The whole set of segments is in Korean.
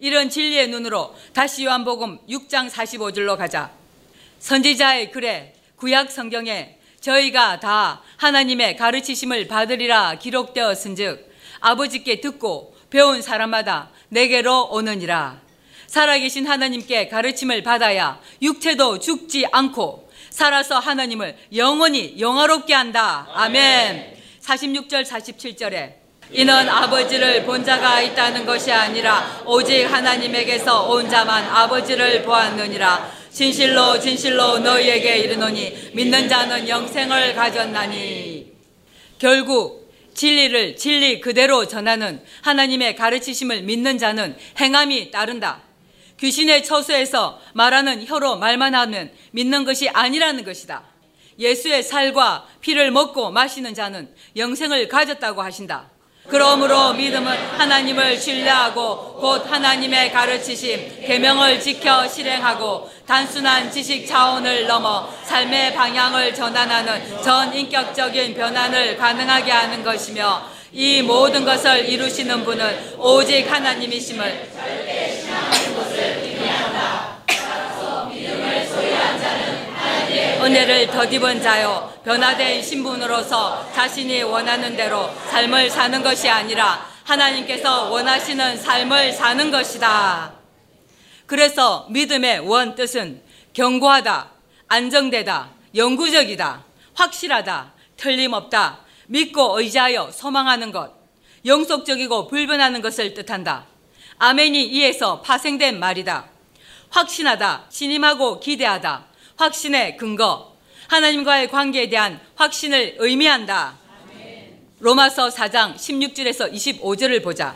이런 진리의 눈으로 다시 요한복음 6장 45절로 가자. 선지자의 글에 구약 성경에 저희가 다 하나님의 가르치심을 받으리라 기록되었은즉 아버지께 듣고 배운 사람마다 내게로 오느니라. 살아계신 하나님께 가르침을 받아야 육체도 죽지 않고 살아서 하나님을 영원히 영화롭게 한다. 아멘. 46절 47절에 이는 아버지를 본 자가 있다는 것이 아니라 오직 하나님에게서 온 자만 아버지를 보았느니라. 진실로 진실로 너희에게 이르노니 믿는 자는 영생을 가졌나니. 결국 진리를 진리 그대로 전하는 하나님의 가르치심을 믿는 자는 행함이 따른다. 귀신의 처소에서 말하는 혀로 말만 하면 믿는 것이 아니라는 것이다. 예수의 살과 피를 먹고 마시는 자는 영생을 가졌다고 하신다. 그러므로 믿음은 하나님을 신뢰하고 곧 하나님의 가르치심, 계명을 지켜 실행하고 단순한 지식 차원을 넘어 삶의 방향을 전환하는 전인격적인 변환을 가능하게 하는 것이며 이 모든 것을 이루시는 분은 오직 하나님이심을 은혜를 덧입은 자요 변화된 신분으로서 자신이 원하는 대로 삶을 사는 것이 아니라 하나님께서 원하시는 삶을 사는 것이다. 그래서 믿음의 원 뜻은 견고하다, 안정되다, 영구적이다, 확실하다, 틀림없다, 믿고 의지하여 소망하는 것, 영속적이고 불변하는 것을 뜻한다. 아멘이 이에서 파생된 말이다. 확신하다, 신임하고 기대하다, 확신의 근거, 하나님과의 관계에 대한 확신을 의미한다. 로마서 4장 16절에서 25절을 보자.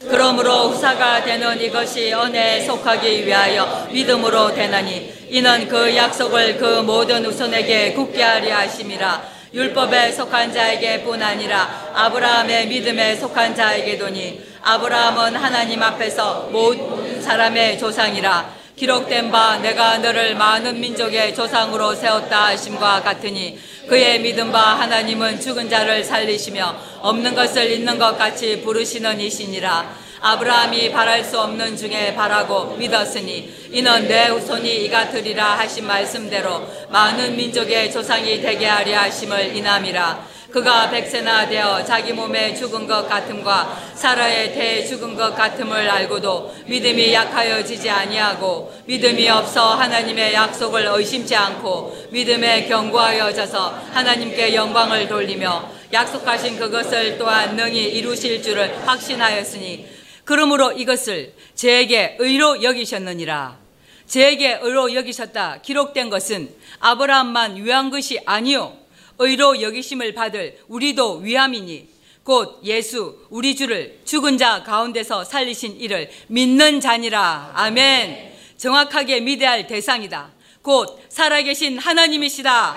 그러므로 후사가 되는 이것이 은혜에 속하기 위하여 믿음으로 되나니 이는 그 약속을 그 모든 후손에게 굳게 하려 하심이라 율법에 속한 자에게뿐 아니라 아브라함의 믿음에 속한 자에게도니 아브라함은 하나님 앞에서 모든 사람의 조상이라 기록된 바 내가 너를 많은 민족의 조상으로 세웠다 하심과 같으니 그의 믿음 바 하나님은 죽은 자를 살리시며 없는 것을 있는 것 같이 부르시는 이시니라. 아브라함이 바랄 수 없는 중에 바라고 믿었으니 이는 내 후손이 이같으리라 하신 말씀대로 많은 민족의 조상이 되게 하려 하심을 인함이라 그가 백세나 되어 자기 몸에 죽은 것 같음과 사라의 태에 죽은 것 같음을 알고도 믿음이 약하여지지 아니하고 믿음이 없어 하나님의 약속을 의심치 않고 믿음에 견고하여 져서 하나님께 영광을 돌리며 약속하신 그것을 또한 능히 이루실 줄을 확신하였으니 그러므로 이것을 제에게 의로 여기셨느니라. 제에게 의로 여기셨다 기록된 것은 아브라함만 위한 것이 아니요 의로 여기심을 받을 우리도 위함이니 곧 예수 우리 주를 죽은 자 가운데서 살리신 이를 믿는 자니라. 아멘. 정확하게 믿어야 할 대상이다. 곧 살아계신 하나님이시다.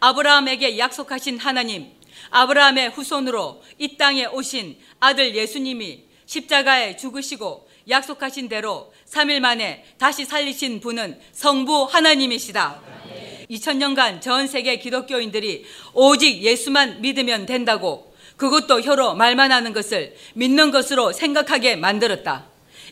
아브라함에게 약속하신 하나님, 아브라함의 후손으로 이 땅에 오신 아들 예수님이 십자가에 죽으시고 약속하신 대로 3일 만에 다시 살리신 분은 성부 하나님이시다. 2000년간 전 세계 기독교인들이 오직 예수만 믿으면 된다고 그것도 혀로 말만 하는 것을 믿는 것으로 생각하게 만들었다.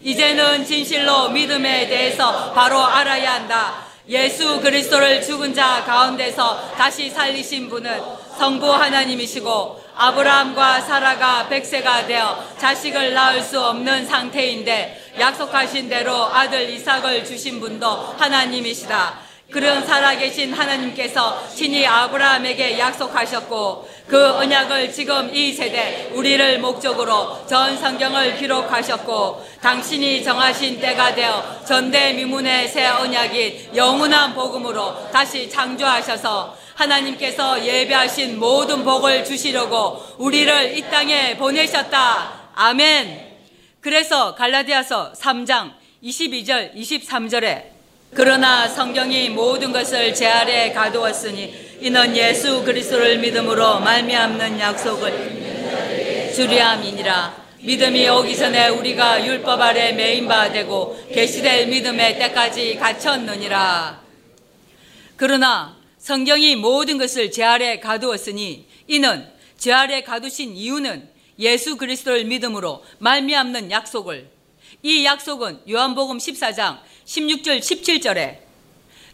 이제는 진실로 믿음에 대해서 바로 알아야 한다. 예수 그리스도를 죽은 자 가운데서 다시 살리신 분은 성부 하나님이시고 아브라함과 사라가 백세가 되어 자식을 낳을 수 없는 상태인데 약속하신 대로 아들 이삭을 주신 분도 하나님이시다. 그런 살아계신 하나님께서 친히 아브라함에게 약속하셨고 그 언약을 지금 이 세대 우리를 목적으로 전 성경을 기록하셨고 당신이 정하신 때가 되어 전대미문의 새 언약인 영원한 복음으로 다시 창조하셔서 하나님께서 예배하신 모든 복을 주시려고 우리를 이 땅에 보내셨다. 아멘. 그래서 갈라디아서 3장 22절 23절에 그러나 성경이 모든 것을 제 아래에 가두었으니 이는 예수 그리스도를 믿음으로 말미암는 약속을 주리함이니라. 믿음이 오기 전에 우리가 율법 아래 메인 바 되고 계시될 믿음의 때까지 갇혔느니라. 그러나 성경이 모든 것을 제 아래 가두었으니 이는 제 아래 가두신 이유는 예수 그리스도를 믿음으로 말미암는 약속을 이 약속은 요한복음 14장 16절 17절에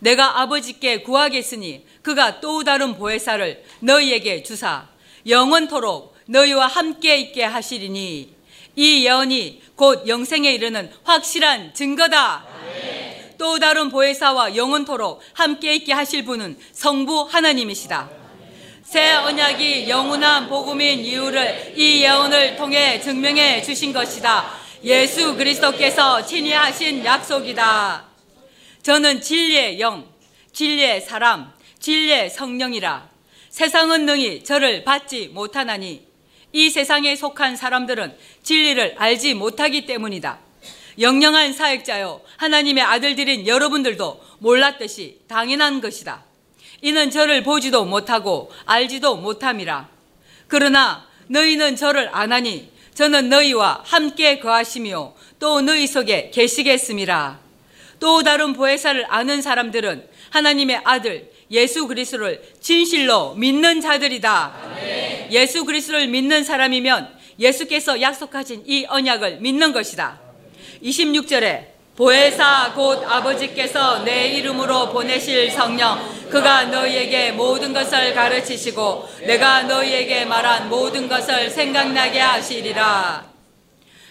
내가 아버지께 구하겠으니 그가 또 다른 보혜사를 너희에게 주사 영원토록 너희와 함께 있게 하시리니 이 예언이 곧 영생에 이르는 확실한 증거다. 또 다른 보혜사와 영원토록 함께 있게 하실 분은 성부 하나님이시다. 새 언약이 영원한 복음인 이유를 이 예언을 통해 증명해 주신 것이다. 예수 그리스도께서 친히 하신 약속이다. 저는 진리의 영, 진리의 사람, 진리의 성령이라. 세상은 능히 저를 받지 못하나니 이 세상에 속한 사람들은 진리를 알지 못하기 때문이다. 영영한 사역자요 하나님의 아들들인 여러분들도 몰랐듯이 당연한 것이다. 이는 저를 보지도 못하고 알지도 못함이라. 그러나 너희는 저를 아나니 저는 너희와 함께 거하시며 또 너희 속에 계시겠음이라. 또 다른 보혜사를 아는 사람들은 하나님의 아들 예수 그리스도를 진실로 믿는 자들이다. 예수 그리스도를 믿는 사람이면 예수께서 약속하신 이 언약을 믿는 것이다. 26절에 보혜사 곧 아버지께서 내 이름으로 보내실 성령 그가 너희에게 모든 것을 가르치시고 내가 너희에게 말한 모든 것을 생각나게 하시리라.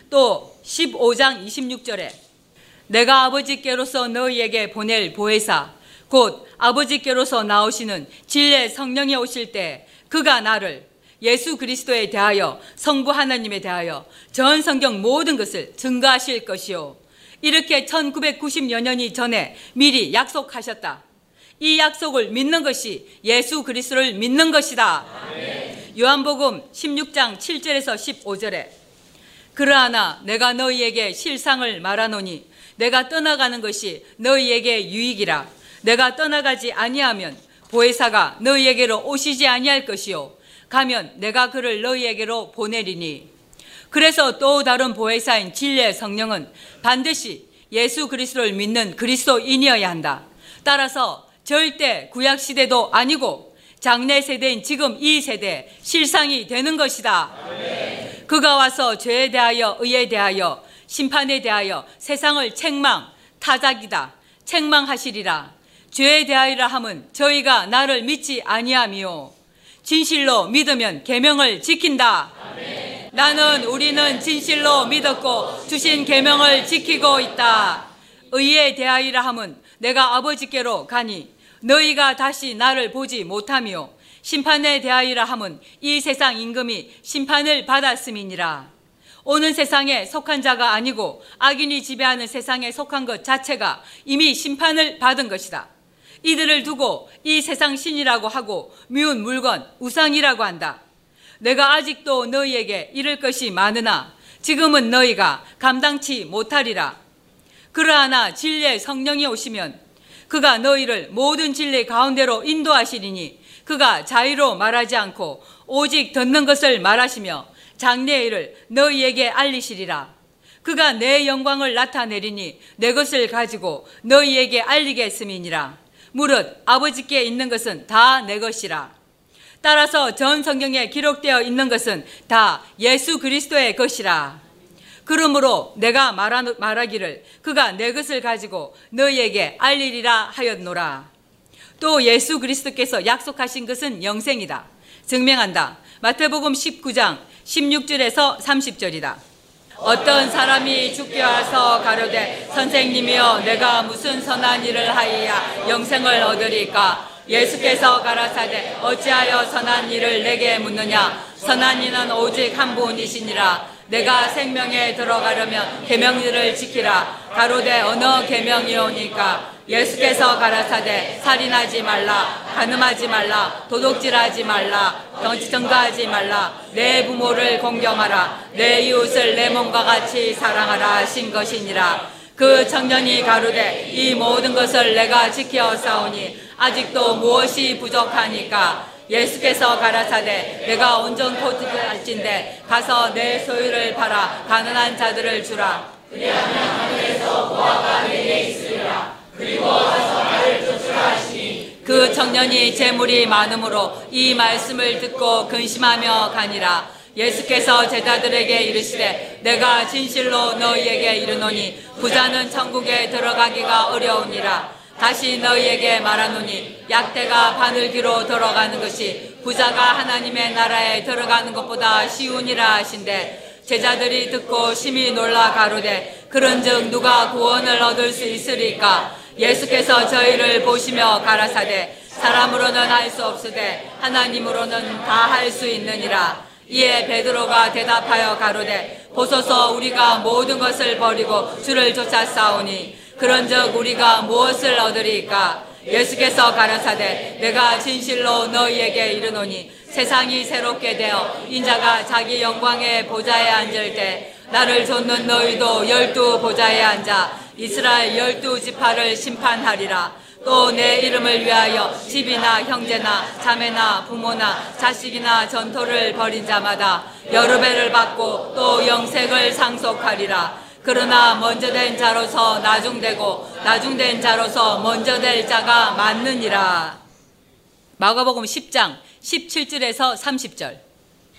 또 15장 26절에 내가 아버지께로서 너희에게 보낼 보혜사 곧 아버지께로서 나오시는 진리의 성령이 오실 때 그가 나를 예수 그리스도에 대하여 성부 하나님에 대하여 전 성경 모든 것을 증거하실 것이요 이렇게 1990여 년이 전에 미리 약속하셨다. 이 약속을 믿는 것이 예수 그리스도를 믿는 것이다. 아멘. 요한복음 16장 7절에서 15절에 그러하나 내가 너희에게 실상을 말하노니 내가 떠나가는 것이 너희에게 유익이라 내가 떠나가지 아니하면 보혜사가 너희에게로 오시지 아니할 것이요 가면 내가 그를 너희에게로 보내리니 그래서 또 다른 보혜사인 진리의 성령은 반드시 예수 그리스도를 믿는 그리스도인이어야 한다. 따라서 절대 구약 시대도 아니고 장래 세대인 지금 이 세대 실상이 되는 것이다. 그가 와서 죄에 대하여 의에 대하여 심판에 대하여 세상을 책망 타작이다. 책망하시리라. 죄에 대하여라 함은 저희가 나를 믿지 아니하미요 진실로 믿으면 계명을 지킨다. 아멘. 나는 우리는 진실로 믿었고 주신 계명을 지키고 있다. 의에 대하여라 함은 내가 아버지께로 가니 너희가 다시 나를 보지 못하며 심판에 대하여라 함은 이 세상 임금이 심판을 받았음이니라. 오는 세상에 속한 자가 아니고 악인이 지배하는 세상에 속한 것 자체가 이미 심판을 받은 것이다. 이들을 두고 이 세상 신이라고 하고 미운 물건, 우상이라고 한다. 내가 아직도 너희에게 이를 것이 많으나 지금은 너희가 감당치 못하리라. 그러하나 진리의 성령이 오시면 그가 너희를 모든 진리 가운데로 인도하시리니 그가 자유로 말하지 않고 오직 듣는 것을 말하시며 장래의 일을 너희에게 알리시리라. 그가 내 영광을 나타내리니 내 것을 가지고 너희에게 알리겠음이니라. 무릇 아버지께 있는 것은 다 내 것이라. 따라서 전 성경에 기록되어 있는 것은 다 예수 그리스도의 것이라. 그러므로 내가 말하기를 그가 내 것을 가지고 너희에게 알리리라 하였노라. 또 예수 그리스도께서 약속하신 것은 영생이다. 증명한다. 마태복음 19장 16절에서 30절이다. 어떤 사람이 죽게 와서 가로되 선생님이여 내가 무슨 선한 일을 하여야 영생을 얻으리까 예수께서 가라사대 어찌하여 선한 일을 내게 묻느냐? 선한 이는 오직 한 분이시니라. 내가 생명에 들어가려면 계명들을 지키라. 가로되 어느 계명이오니까? 예수께서 가라사대 살인하지 말라 간음하지 말라 도둑질하지 말라 정치증가하지 말라. 내 부모를 공경하라. 내 이웃을 내 몸과 같이 사랑하라 하신 것이니라. 그 청년이 가로되 이 모든 것을 내가 지켜 싸우니 아직도 무엇이 부족하니까 예수께서 가라사대 내가 온전 코트할진대 가서 내 소유를 팔아 가난한 자들을 주라. 그리하면 하늘에서 보아가 내게 있으리라. 그리고 가서 나를 쫓으라 하시니 그 청년이 재물이 많으므로 이 말씀을 듣고 근심하며 가니라. 예수께서 제자들에게 이르시되 내가 진실로 너희에게 이르노니 부자는 천국에 들어가기가 어려우니라 다시 너희에게 말하노니 약대가 바늘기로 들어가는 것이 부자가 하나님의 나라에 들어가는 것보다 쉬우니라 하신데 제자들이 듣고 심히 놀라 가로되 그런즉 누가 구원을 얻을 수 있으리까? 예수께서 저희를 보시며 가라사대 사람으로는 할 수 없으되 하나님으로는 다 할 수 있느니라. 이에 베드로가 대답하여 가로되 보소서 우리가 모든 것을 버리고 주를 쫓아 싸우니 그런즉 우리가 무엇을 얻으리까? 예수께서 가라사대 내가 진실로 너희에게 이르노니 세상이 새롭게 되어 인자가 자기 영광의 보좌에 앉을 때 나를 좇는 너희도 열두 보좌에 앉아 이스라엘 열두 지파를 심판하리라. 또 내 이름을 위하여 집이나 형제나 자매나 부모나 자식이나 전토를 벌인 자마다 여러 배를 받고 또 영생을 상속하리라 그러나 먼저 된 자로서 나중되고 나중된 자로서 먼저 될 자가 많느니라. 마가복음 10장 17절에서 30절.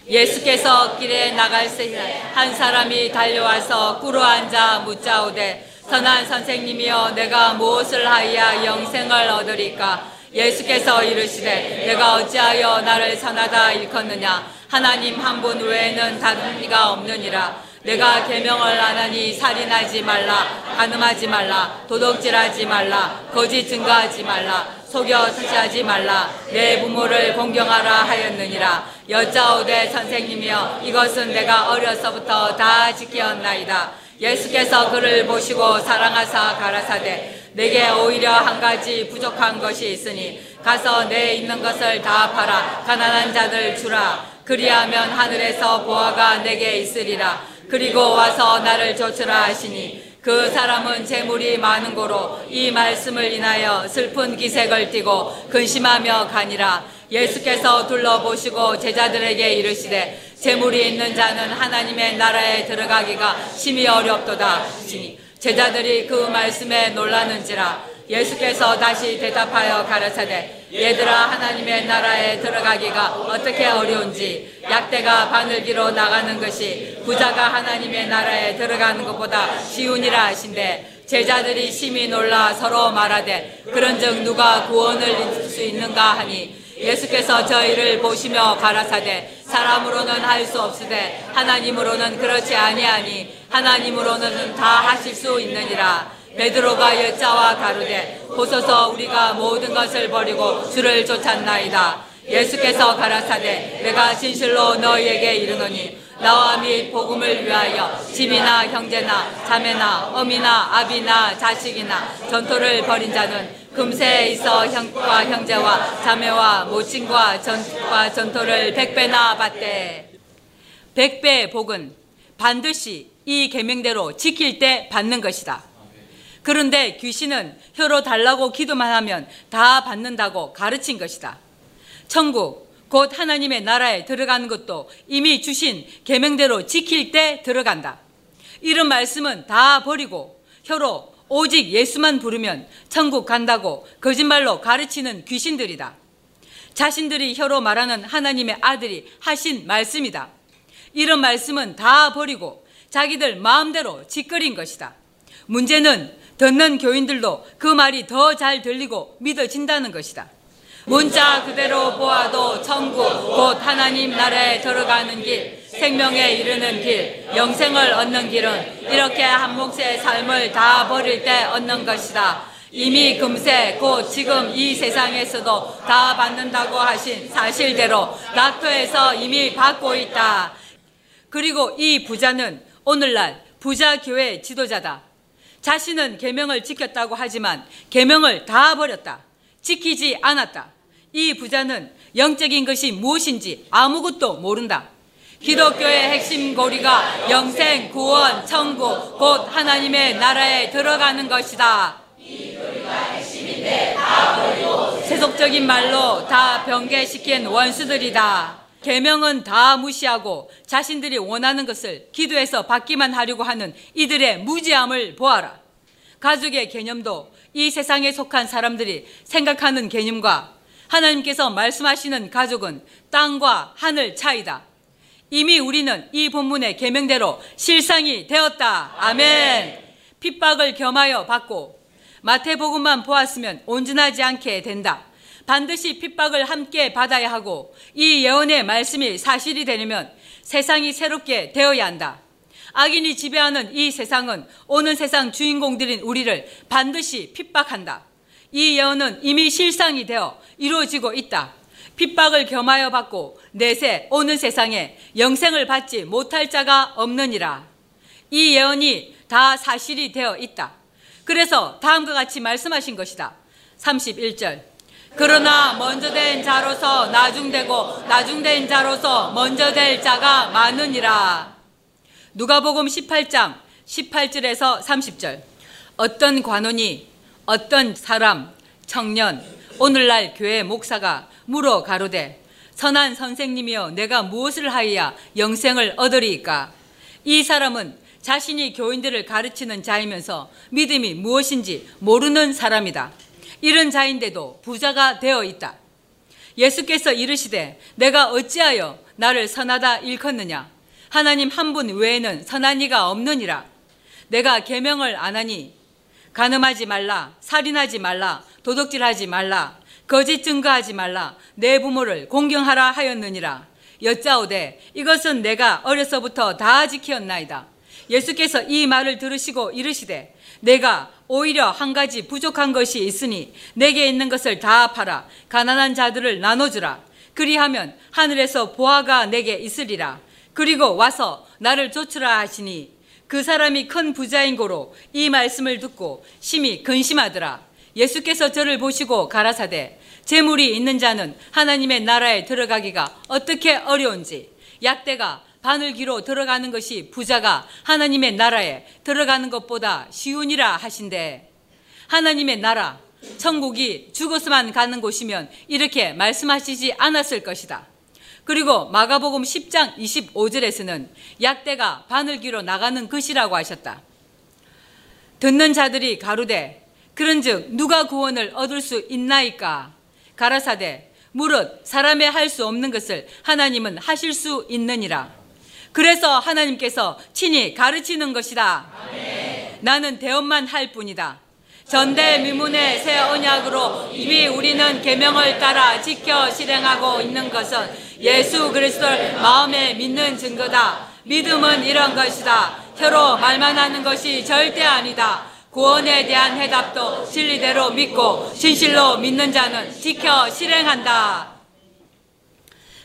예수께서 길에 나갈 새한 사람이 달려와서 꿇어 앉아 묻자오되 선한 선생님이여 내가 무엇을 하여 영생을 얻으리까? 예수께서 이르시되 내가 어찌하여 나를 선하다 일컫느냐? 하나님 한 분 외에는 다른 이가 없느니라 내가 계명을 안 하니 살인하지 말라 간음하지 말라 도덕질하지 말라 거짓 증거하지 말라 속여 사지하지 말라 내 부모를 공경하라 하였느니라. 여자오되 선생님이여 이것은 내가 어려서부터 다 지키었나이다. 예수께서 그를 보시고 사랑하사 가라사대 내게 오히려 한 가지 부족한 것이 있으니 가서 내 있는 것을 다 팔아 가난한 자들 주라. 그리하면 하늘에서 보아가 내게 있으리라 그리고 와서 나를 좇으라 하시니 그 사람은 재물이 많은 고로 이 말씀을 인하여 슬픈 기색을 띠고 근심하며 가니라. 예수께서 둘러보시고 제자들에게 이르시되 재물이 있는 자는 하나님의 나라에 들어가기가 심히 어렵도다 하시니 제자들이 그 말씀에 놀라는지라 예수께서 다시 대답하여 가르쳐되 얘들아 하나님의 나라에 들어가기가 어떻게 어려운지 약대가 바늘기로 나가는 것이 부자가 하나님의 나라에 들어가는 것보다 쉬우니라 하신데 제자들이 심히 놀라 서로 말하되 그런즉 누가 구원을 얻을 수 있는가 하니 예수께서 저희를 보시며 가라사대 사람으로는 할 수 없으되 하나님으로는 그렇지 아니하니 하나님으로는 다 하실 수 있느니라 베드로가 여자와 가로되 보소서 우리가 모든 것을 버리고 주를 쫓았나이다 예수께서 가라사대 내가 진실로 너희에게 이르노니 나와 및 복음을 위하여 집이나 형제나 자매나 어미나 아비나 자식이나 전토를 벌인 자는 금세에 있어 형과 형제와 자매와 모친과 전과 전토를 백배나 받되 백배 복은 반드시 이 계명대로 지킬 때 받는 것이다. 그런데 귀신은 혀로 달라고 기도만 하면 다 받는다고 가르친 것이다. 천국 곧 하나님의 나라에 들어가는 것도 이미 주신 계명대로 지킬 때 들어간다. 이런 말씀은 다 버리고 혀로 오직 예수만 부르면 천국 간다고 거짓말로 가르치는 귀신들이다. 자신들이 혀로 말하는 하나님의 아들이 하신 말씀이다. 이런 말씀은 다 버리고 자기들 마음대로 짓거린 것이다. 문제는 듣는 교인들도 그 말이 더 잘 들리고 믿어진다는 것이다. 문자 그대로 보아도 천국 곧 하나님 나라에 들어가는 길 생명에 이르는 길, 영생을 얻는 길은 이렇게 한 몫의 삶을 다 버릴 때 얻는 것이다. 이미 금세 곧 지금 이 세상에서도 다 받는다고 하신 사실대로 낙토에서 이미 받고 있다. 그리고 이 부자는 오늘날 부자 교회 지도자다. 자신은 계명을 지켰다고 하지만 계명을 다 버렸다. 지키지 않았다. 이 부자는 영적인 것이 무엇인지 아무것도 모른다. 기독교의 핵심 고리가 영생, 구원, 천국, 곧 하나님의 나라에 들어가는 것이다. 세속적인 말로 다 변개시킨 원수들이다. 계명은 다 무시하고 자신들이 원하는 것을 기도해서 받기만 하려고 하는 이들의 무지함을 보아라. 가족의 개념도 이 세상에 속한 사람들이 생각하는 개념과 하나님께서 말씀하시는 가족은 땅과 하늘 차이다. 이미 우리는 이 본문의 계명대로 실상이 되었다. 아멘. 핍박을 겸하여 받고 마태복음만 보았으면 온전하지 않게 된다. 반드시 핍박을 함께 받아야 하고 이 예언의 말씀이 사실이 되려면 세상이 새롭게 되어야 한다. 악인이 지배하는 이 세상은 오는 세상 주인공들인 우리를 반드시 핍박한다. 이 예언은 이미 실상이 되어 이루어지고 있다. 핍박을 겸하여 받고 내세 오는 세상에 영생을 받지 못할 자가 없느니라. 이 예언이 다 사실이 되어 있다. 그래서 다음과 같이 말씀하신 것이다. 31절. 그러나 먼저 된 자로서 나중되고 나중된 자로서 먼저 될 자가 많으니라. 누가복음 18장 18절에서 30절. 어떤 관원이 어떤 사람, 청년, 오늘날 교회 목사가 물어 가로되 선한 선생님이여 내가 무엇을 하여야 영생을 얻으리이까? 이 사람은 자신이 교인들을 가르치는 자이면서 믿음이 무엇인지 모르는 사람이다. 이런 자인데도 부자가 되어 있다. 예수께서 이르시되 내가 어찌하여 나를 선하다 일컫느냐? 하나님 한 분 외에는 선한 이가 없느니라. 내가 계명을 안 하니 가늠하지 말라, 살인하지 말라, 도덕질하지 말라, 거짓 증거하지 말라, 내 부모를 공경하라 하였느니라. 여짜오되 이것은 내가 어려서부터 다 지키었나이다. 예수께서 이 말을 들으시고 이르시되 내가 오히려 한 가지 부족한 것이 있으니 내게 있는 것을 다 팔아 가난한 자들을 나눠주라. 그리하면 하늘에서 보아가 내게 있으리라. 그리고 와서 나를 좇으라 하시니 그 사람이 큰 부자인 고로 이 말씀을 듣고 심히 근심하더라. 예수께서 저를 보시고 가라사대 재물이 있는 자는 하나님의 나라에 들어가기가 어떻게 어려운지 약대가 바늘기로 들어가는 것이 부자가 하나님의 나라에 들어가는 것보다 쉬우니라 하신대. 하나님의 나라, 천국이 죽어서만 가는 곳이면 이렇게 말씀하시지 않았을 것이다. 그리고 마가복음 10장 25절에서는 약대가 바늘기로 나가는 것이라고 하셨다. 듣는 자들이 가로되 그런즉 누가 구원을 얻을 수 있나이까 가라사대 무릇 사람의 할 수 없는 것을 하나님은 하실 수 있느니라. 그래서 하나님께서 친히 가르치는 것이다. 나는 대언만 할 뿐이다. 전대 미문의 새 언약으로 이미 우리는 계명을 따라 지켜 실행하고 있는 것은 예수 그리스도를 마음에 믿는 증거다. 믿음은 이런 것이다. 혀로 말만 하는 것이 절대 아니다. 구원에 대한 해답도 진리대로 믿고 진실로 믿는 자는 지켜 실행한다.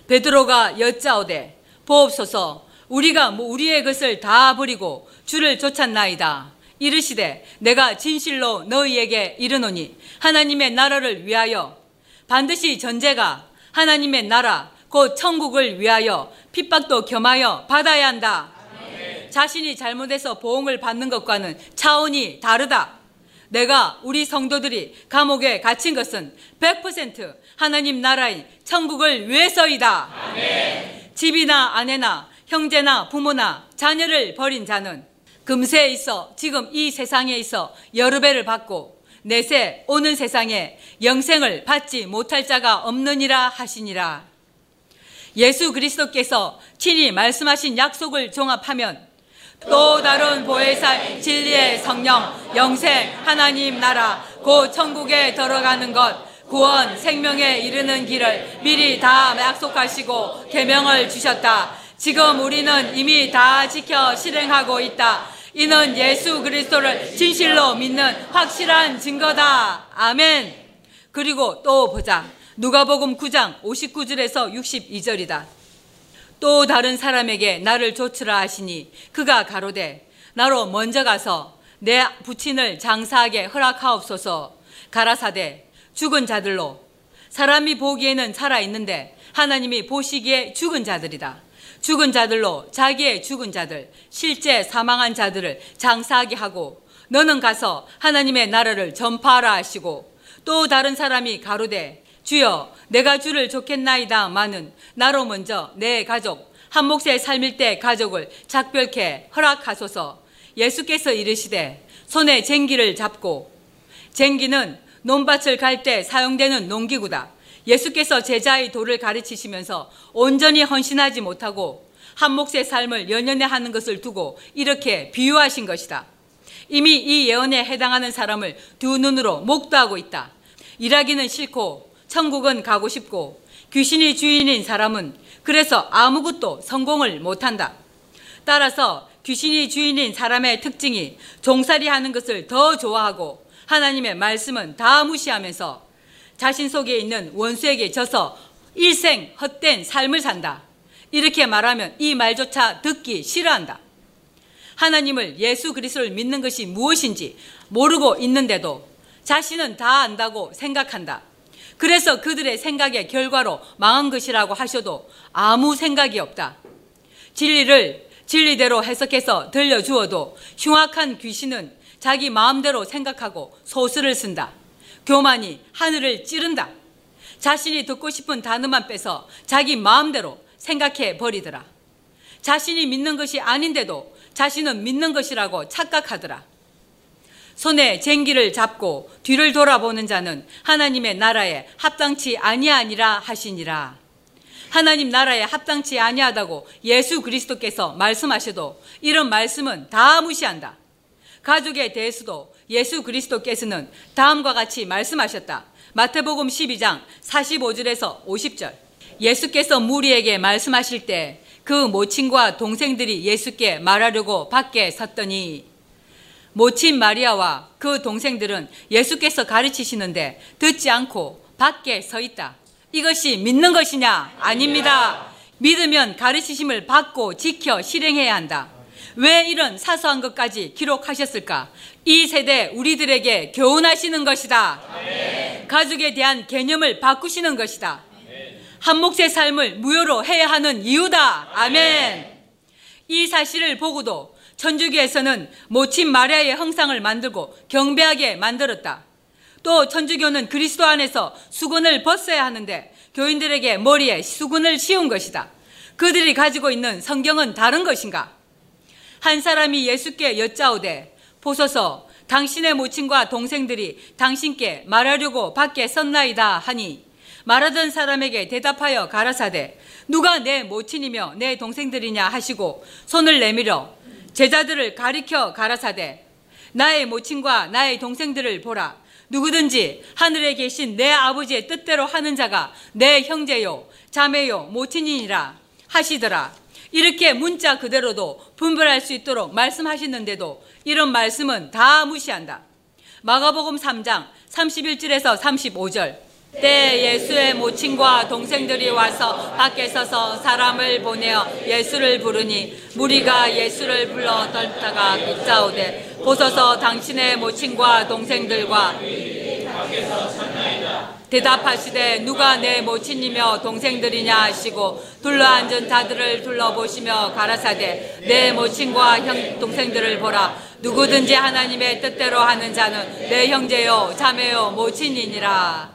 베드로가 여짜오되 보옵소서 우리가 뭐 우리의 것을 다 버리고 주를 쫓았나이다. 이르시되 내가 진실로 너희에게 이르노니 하나님의 나라를 위하여 반드시 전제가 하나님의 나라 곧 천국을 위하여 핍박도 겸하여 받아야 한다. 자신이 잘못해서 보응을 받는 것과는 차원이 다르다. 내가 우리 성도들이 감옥에 갇힌 것은 100% 하나님 나라인 천국을 위해서이다. 아멘. 집이나 아내나 형제나 부모나 자녀를 버린 자는 금세에 있어 지금 이 세상에 있어 여러 배를 받고 내세 오는 세상에 영생을 받지 못할 자가 없느니라 하시니라. 예수 그리스도께서 친히 말씀하신 약속을 종합하면 또 다른 보혜사 진리의 성령 영생 하나님 나라 곧 천국에 들어가는 것 구원 생명에 이르는 길을 미리 다 약속하시고 계명을 주셨다. 지금 우리는 이미 다 지켜 실행하고 있다. 이는 예수 그리스도를 진실로 믿는 확실한 증거다. 아멘. 그리고 또 보자. 누가복음 9장 59절에서 62절이다. 또 다른 사람에게 나를 좇으라 하시니 그가 가로되 나로 먼저 가서 내 부친을 장사하게 허락하옵소서 가라사대 죽은 자들로 사람이 보기에는 살아 있는데 하나님이 보시기에 죽은 자들이다. 죽은 자들로 자기의 죽은 자들, 실제 사망한 자들을 장사하게 하고 너는 가서 하나님의 나라를 전파하라 하시고 또 다른 사람이 가로되 주여 내가 주를 좋겠나이다 마는 나로 먼저 내 가족 한 몫의 삶일 때 가족을 작별케 허락하소서 예수께서 이르시되 손에 쟁기를 잡고 쟁기는 논밭을 갈 때 사용되는 농기구다. 예수께서 제자의 도를 가르치시면서 온전히 헌신하지 못하고 한 몫의 삶을 연연해 하는 것을 두고 이렇게 비유하신 것이다. 이미 이 예언에 해당하는 사람을 두 눈으로 목도하고 있다. 일하기는 싫고 천국은 가고 싶고 귀신이 주인인 사람은 그래서 아무것도 성공을 못한다. 따라서 귀신이 주인인 사람의 특징이 종살이 하는 것을 더 좋아하고 하나님의 말씀은 다 무시하면서 자신 속에 있는 원수에게 져서 일생 헛된 삶을 산다. 이렇게 말하면 이 말조차 듣기 싫어한다. 하나님을 예수 그리스도를 믿는 것이 무엇인지 모르고 있는데도 자신은 다 안다고 생각한다. 그래서 그들의 생각의 결과로 망한 것이라고 하셔도 아무 생각이 없다. 진리를 진리대로 해석해서 들려주어도 흉악한 귀신은 자기 마음대로 생각하고 소설을 쓴다. 교만이 하늘을 찌른다. 자신이 듣고 싶은 단어만 빼서 자기 마음대로 생각해 버리더라. 자신이 믿는 것이 아닌데도 자신은 믿는 것이라고 착각하더라. 손에 쟁기를 잡고 뒤를 돌아보는 자는 하나님의 나라에 합당치 아니하니라 하시니라. 하나님 나라에 합당치 아니하다고 예수 그리스도께서 말씀하셔도 이런 말씀은 다 무시한다. 가족에 대해서도 예수 그리스도께서는 다음과 같이 말씀하셨다. 마태복음 12장 45절에서 50절. 예수께서 무리에게 말씀하실 때 그 모친과 동생들이 예수께 말하려고 밖에 섰더니 모친 마리아와 그 동생들은 예수께서 가르치시는데 듣지 않고 밖에 서 있다. 이것이 믿는 것이냐? 아닙니다. 믿으면 가르치심을 받고 지켜 실행해야 한다. 왜 이런 사소한 것까지 기록하셨을까? 이 세대 우리들에게 교훈하시는 것이다. 가족에 대한 개념을 바꾸시는 것이다. 한 몫의 삶을 무효로 해야 하는 이유다. 아멘. 이 사실을 보고도 천주교에서는 모친 마리아의 형상을 만들고 경배하게 만들었다. 또 천주교는 그리스도 안에서 수건을 벗어야 하는데 교인들에게 머리에 수건을 씌운 것이다. 그들이 가지고 있는 성경은 다른 것인가? 한 사람이 예수께 여짜오되 보소서 당신의 모친과 동생들이 당신께 말하려고 밖에 섰나이다 하니 말하던 사람에게 대답하여 가라사대 누가 내 모친이며 내 동생들이냐 하시고 손을 내밀어 제자들을 가리켜 가라사대 나의 모친과 나의 동생들을 보라. 누구든지 하늘에 계신 내 아버지의 뜻대로 하는 자가 내 형제요 자매요 모친이니라 하시더라 이렇게 문자 그대로도 분별할 수 있도록 말씀하시는데도 이런 말씀은 다 무시한다. 마가복음 3장 31절에서 35절. 때 예수의 모친과 동생들이 와서 밖에 서서 사람을 보내어 예수를 부르니 무리가 예수를 불러 떨다가 묻자오되 보소서 당신의 모친과 동생들과 대답하시되 누가 내 모친이며 동생들이냐? 하시고 둘러앉은 자들을 둘러보시며 가라사대 내 모친과 형 동생들을 보라. 누구든지 하나님의 뜻대로 하는 자는 내 형제요 자매요 모친이니라.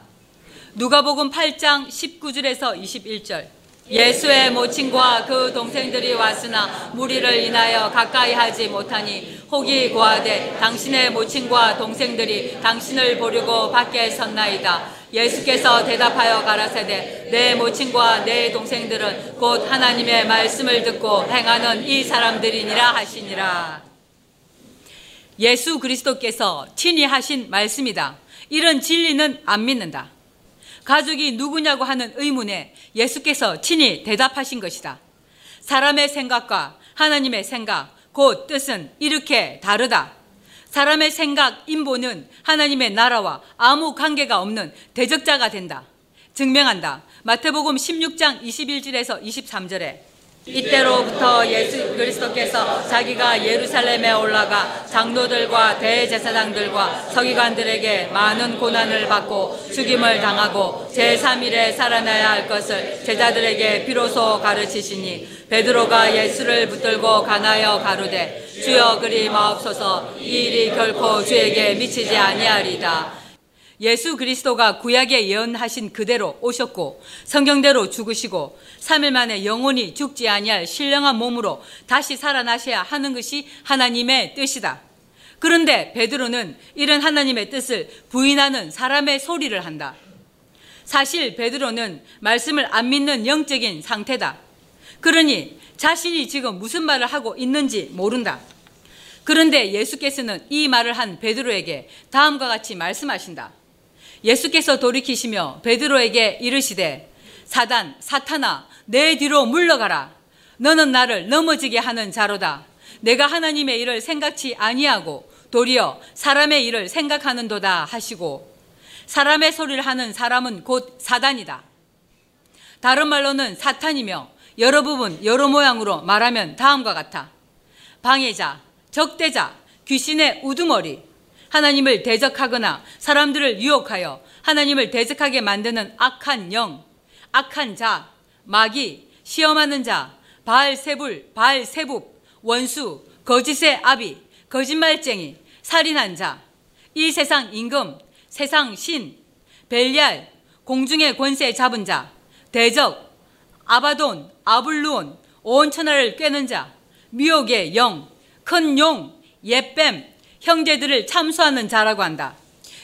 누가복음 8장 19절에서 21절 예수의 모친과 그 동생들이 왔으나 무리를 인하여 가까이 하지 못하니 혹이 고하되 당신의 모친과 동생들이 당신을 보려고 밖에 섰나이다. 예수께서 대답하여 가라사대 내 모친과 내 동생들은 곧 하나님의 말씀을 듣고 행하는 이 사람들이니라 하시니라. 예수 그리스도께서 친히 하신 말씀이다. 이런 진리는 안 믿는다. 가족이 누구냐고 하는 의문에 예수께서 친히 대답하신 것이다. 사람의 생각과 하나님의 생각, 곧 뜻은 이렇게 다르다. 사람의 생각, 인보는 하나님의 나라와 아무 관계가 없는 대적자가 된다. 증명한다. 마태복음 16장 21절에서 23절에 이때로부터 예수 그리스도께서 자기가 예루살렘에 올라가 장로들과 대제사장들과 서기관들에게 많은 고난을 받고 죽임을 당하고 제3일에 살아나야 할 것을 제자들에게 비로소 가르치시니 베드로가 예수를 붙들고 가나여 가로되 주여 그리 마옵소서. 이 일이 결코 주에게 미치지 아니하리다 예수 그리스도가 구약에 예언하신 그대로 오셨고 성경대로 죽으시고 3일 만에 영원히 죽지 아니할 신령한 몸으로 다시 살아나셔야 하는 것이 하나님의 뜻이다. 그런데 베드로는 이런 하나님의 뜻을 부인하는 사람의 소리를 한다. 사실 베드로는 말씀을 안 믿는 영적인 상태다. 그러니 자신이 지금 무슨 말을 하고 있는지 모른다. 그런데 예수께서는 이 말을 한 베드로에게 다음과 같이 말씀하신다. 예수께서 돌이키시며 베드로에게 이르시되 사단 사탄아 내 뒤로 물러가라. 너는 나를 넘어지게 하는 자로다. 내가 하나님의 일을 생각치 아니하고 도리어 사람의 일을 생각하는도다 하시고 사람의 소리를 하는 사람은 곧 사단이다. 다른 말로는 사탄이며 여러 부분 여러 모양으로 말하면 다음과 같아. 방해자 적대자 귀신의 우두머리 하나님을 대적하거나 사람들을 유혹하여 하나님을 대적하게 만드는 악한 영, 악한 자, 마귀, 시험하는 자, 바알 세불, 바알 세북, 원수, 거짓의 아비, 거짓말쟁이, 살인한 자, 이 세상 임금, 세상 신, 벨리알, 공중의 권세 잡은 자, 대적, 아바돈, 아블루온, 온 천하를 꿰는 자, 미혹의 영, 큰 용, 예뱀, 형제들을 참수하는 자라고 한다.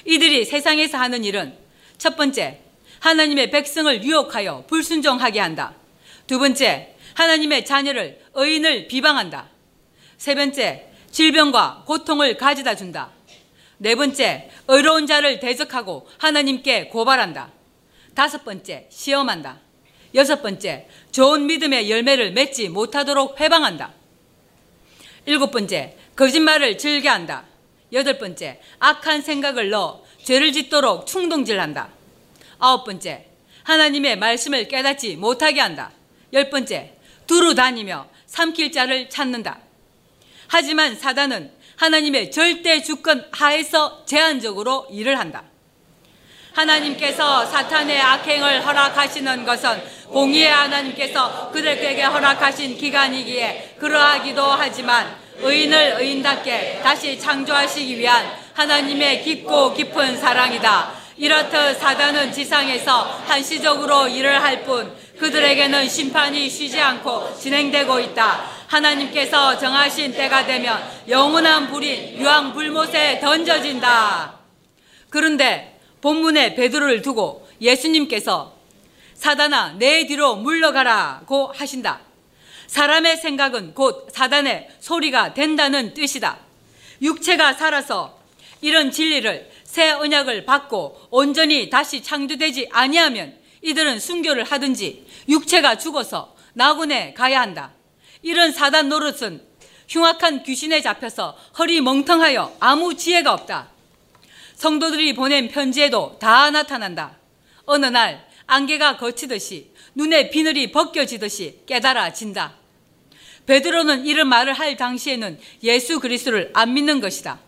이들이 세상에서 하는 일은 첫 번째, 하나님의 백성을 유혹하여 불순종하게 한다. 두 번째, 하나님의 자녀를 의인을 비방한다. 세 번째, 질병과 고통을 가져다 준다. 네 번째, 의로운 자를 대적하고 하나님께 고발한다. 다섯 번째, 시험한다. 여섯 번째, 좋은 믿음의 열매를 맺지 못하도록 회방한다. 일곱 번째, 거짓말을 즐겨한다. 여덟 번째, 악한 생각을 넣어 죄를 짓도록 충동질한다. 아홉 번째, 하나님의 말씀을 깨닫지 못하게 한다. 열 번째, 두루 다니며 삼킬 자를 찾는다. 하지만 사단은 하나님의 절대 주권 하에서 제한적으로 일을 한다. 하나님께서 사탄의 악행을 허락하시는 것은 공의의 하나님께서 그들에게 허락하신 기간이기에 그러하기도 하지만 의인을 의인답게 다시 창조하시기 위한 하나님의 깊고 깊은 사랑이다. 이렇듯 사단은 지상에서 한시적으로 일을 할 뿐 그들에게는 심판이 쉬지 않고 진행되고 있다. 하나님께서 정하신 때가 되면 영원한 불이 유황 불못에 던져진다. 그런데 본문에 베드로를 두고 예수님께서 사단아 내 뒤로 물러가라고 하신다. 사람의 생각은 곧 사단의 소리가 된다는 뜻이다. 육체가 살아서 이런 진리를 새 언약을 받고 온전히 다시 창조되지 아니하면 이들은 순교를 하든지 육체가 죽어서 낙원에 가야 한다. 이런 사단 노릇은 흉악한 귀신에 잡혀서 허리 멍텅하여 아무 지혜가 없다. 성도들이 보낸 편지에도 다 나타난다. 어느 날 안개가 거치듯이 눈에 비늘이 벗겨지듯이 깨달아진다. 베드로는 이런 말을 할 당시에는 예수 그리스도를 안 믿는 것이다.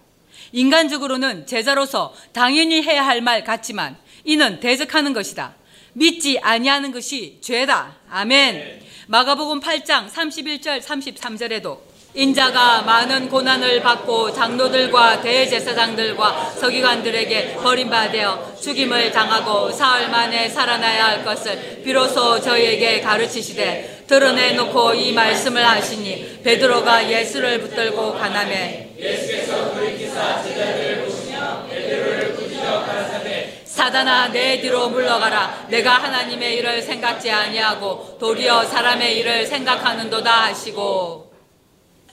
인간적으로는 제자로서 당연히 해야 할 말 같지만 이는 대적하는 것이다. 믿지 아니하는 것이 죄다. 아멘. 마가복음 8장 31절 33절에도 인자가 많은 고난을 받고 장로들과 대제사장들과 서기관들에게 버림받아 죽임을 당하고 사흘 만에 살아나야 할 것을 비로소 저희에게 가르치시되 드러내놓고 이 말씀을 하시니 베드로가 예수를 붙들고 가나매 예수께서 돌이키사 제자들을 보시며 베드로를 부지어 가라사대 사단아 내 뒤로 물러가라. 내가 하나님의 일을 생각지 아니하고 도리어 사람의 일을 생각하는도다 하시고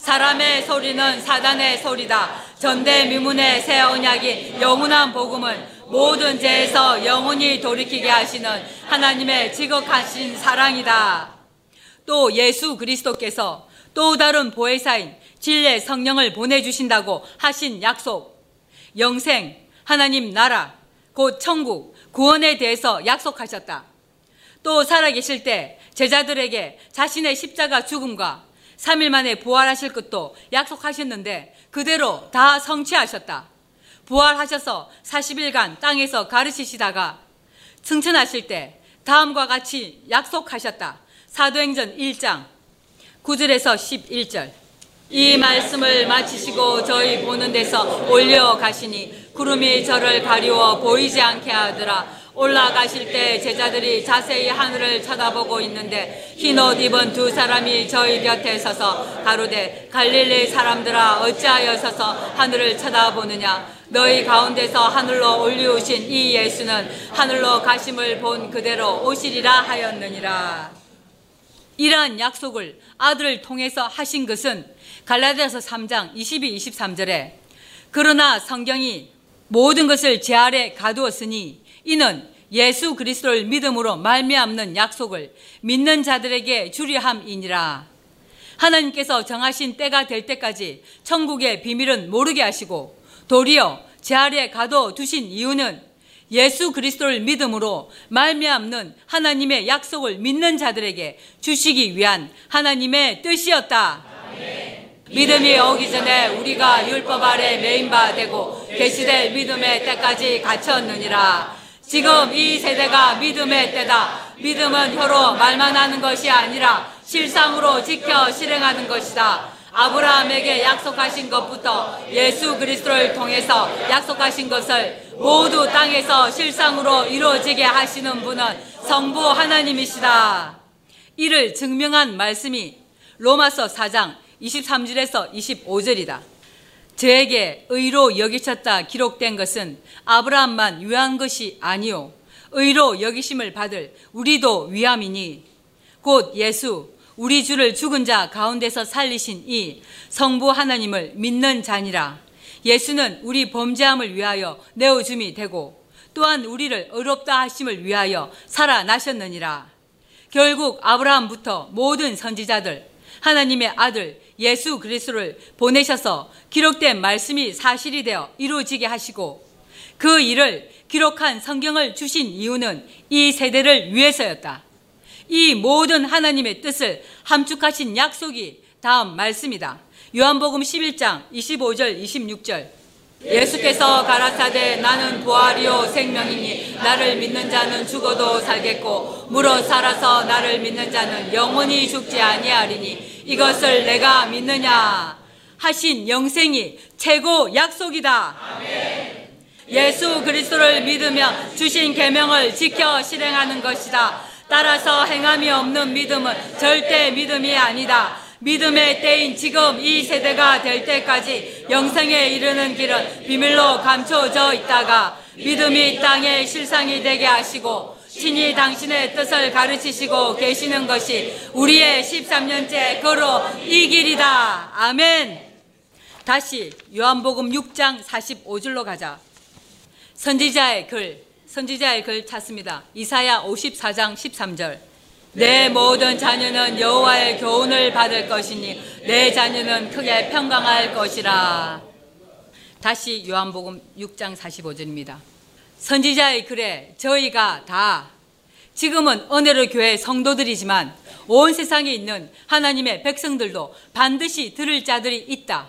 사람의 소리는 사단의 소리다. 전대미문의 새 언약이 영원한 복음은 모든 죄에서 영원히 돌이키게 하시는 하나님의 지극하신 사랑이다. 또 예수 그리스도께서 또 다른 보혜사인 진례 성령을 보내주신다고 하신 약속, 영생, 하나님 나라, 곧 천국, 구원에 대해서 약속하셨다. 또 살아계실 때 제자들에게 자신의 십자가 죽음과 3일 만에 부활하실 것도 약속하셨는데 그대로 다 성취하셨다. 부활하셔서 40일간 땅에서 가르치시다가 승천하실 때 다음과 같이 약속하셨다. 사도행전 1장 9절에서 11절. 이 말씀을 마치시고 저희 보는 데서 올려 가시니 구름이 저를 가리워 보이지 않게 하더라. 올라가실 때 제자들이 자세히 하늘을 쳐다보고 있는데 흰 옷 입은 두 사람이 저희 곁에 서서 가로되 갈릴리 사람들아 어찌하여 서서 하늘을 쳐다보느냐? 너희 가운데서 하늘로 올리우신 이 예수는 하늘로 가심을 본 그대로 오시리라 하였느니라. 이러한 약속을 아들을 통해서 하신 것은 갈라디아서 3장 22, 23절에 그러나 성경이 모든 것을 제 아래 가두었으니 이는 예수 그리스도를 믿음으로 말미암는 약속을 믿는 자들에게 주려 함이니라. 하나님께서 정하신 때가 될 때까지 천국의 비밀은 모르게 하시고 도리어 제 아래 가둬 두신 이유는 예수 그리스도를 믿음으로 말미암는 하나님의 약속을 믿는 자들에게 주시기 위한 하나님의 뜻이었다. 믿음이 오기 전에 우리가 율법 아래 메인 바 되고 계시될 믿음의 때까지 갇혔느니라. 지금 이 세대가 믿음의 때다. 믿음은 혀로 말만 하는 것이 아니라 실상으로 지켜 실행하는 것이다. 아브라함에게 약속하신 것부터 예수 그리스도를 통해서 약속하신 것을 모두 땅에서 실상으로 이루어지게 하시는 분은 성부 하나님이시다. 이를 증명한 말씀이 로마서 4장 23절에서 25절이다. 저에게 의로 여기셨다 기록된 것은 아브라함만 위한 것이 아니요 의로 여기심을 받을 우리도 위함이니 곧 예수 우리 주를 죽은 자 가운데서 살리신 이 성부 하나님을 믿는 자니라. 예수는 우리 범죄함을 위하여 내어 줌이 되고 또한 우리를 의롭다 하심을 위하여 살아나셨느니라. 결국 아브라함부터 모든 선지자들 하나님의 아들 예수 그리스도를 보내셔서 기록된 말씀이 사실이 되어 이루어지게 하시고 그 일을 기록한 성경을 주신 이유는 이 세대를 위해서였다. 이 모든 하나님의 뜻을 함축하신 약속이 다음 말씀이다. 요한복음 11장 25절 26절 예수께서 가라사대 나는 부활이요 생명이니 나를 믿는 자는 죽어도 살겠고 물어 살아서 나를 믿는 자는 영원히 죽지 아니하리니 이것을 내가 믿느냐 하신 영생이 최고 약속이다. 예수 그리스도를 믿으며 주신 계명을 지켜 실행하는 것이다. 따라서 행함이 없는 믿음은 절대 믿음이 아니다. 믿음의 때인 지금 이 세대가 될 때까지 영생에 이르는 길은 비밀로 감춰져 있다가 믿음이 땅의 실상이 되게 하시고 친히 당신의 뜻을 가르치시고 계시는 것이 우리의 13년째 걸어 이 길이다. 아멘. 다시 요한복음 6장 45절로 가자. 선지자의 글 선지자의 글 찾습니다. 이사야 54장 13절. 내 모든 자녀는 여호와의 교훈을 받을 것이니 내 자녀는 크게 평강할 것이라. 다시 요한복음 6장 45절입니다. 선지자의 글에 저희가 다 지금은 은혜로 교회 성도들이지만 온 세상에 있는 하나님의 백성들도 반드시 들을 자들이 있다.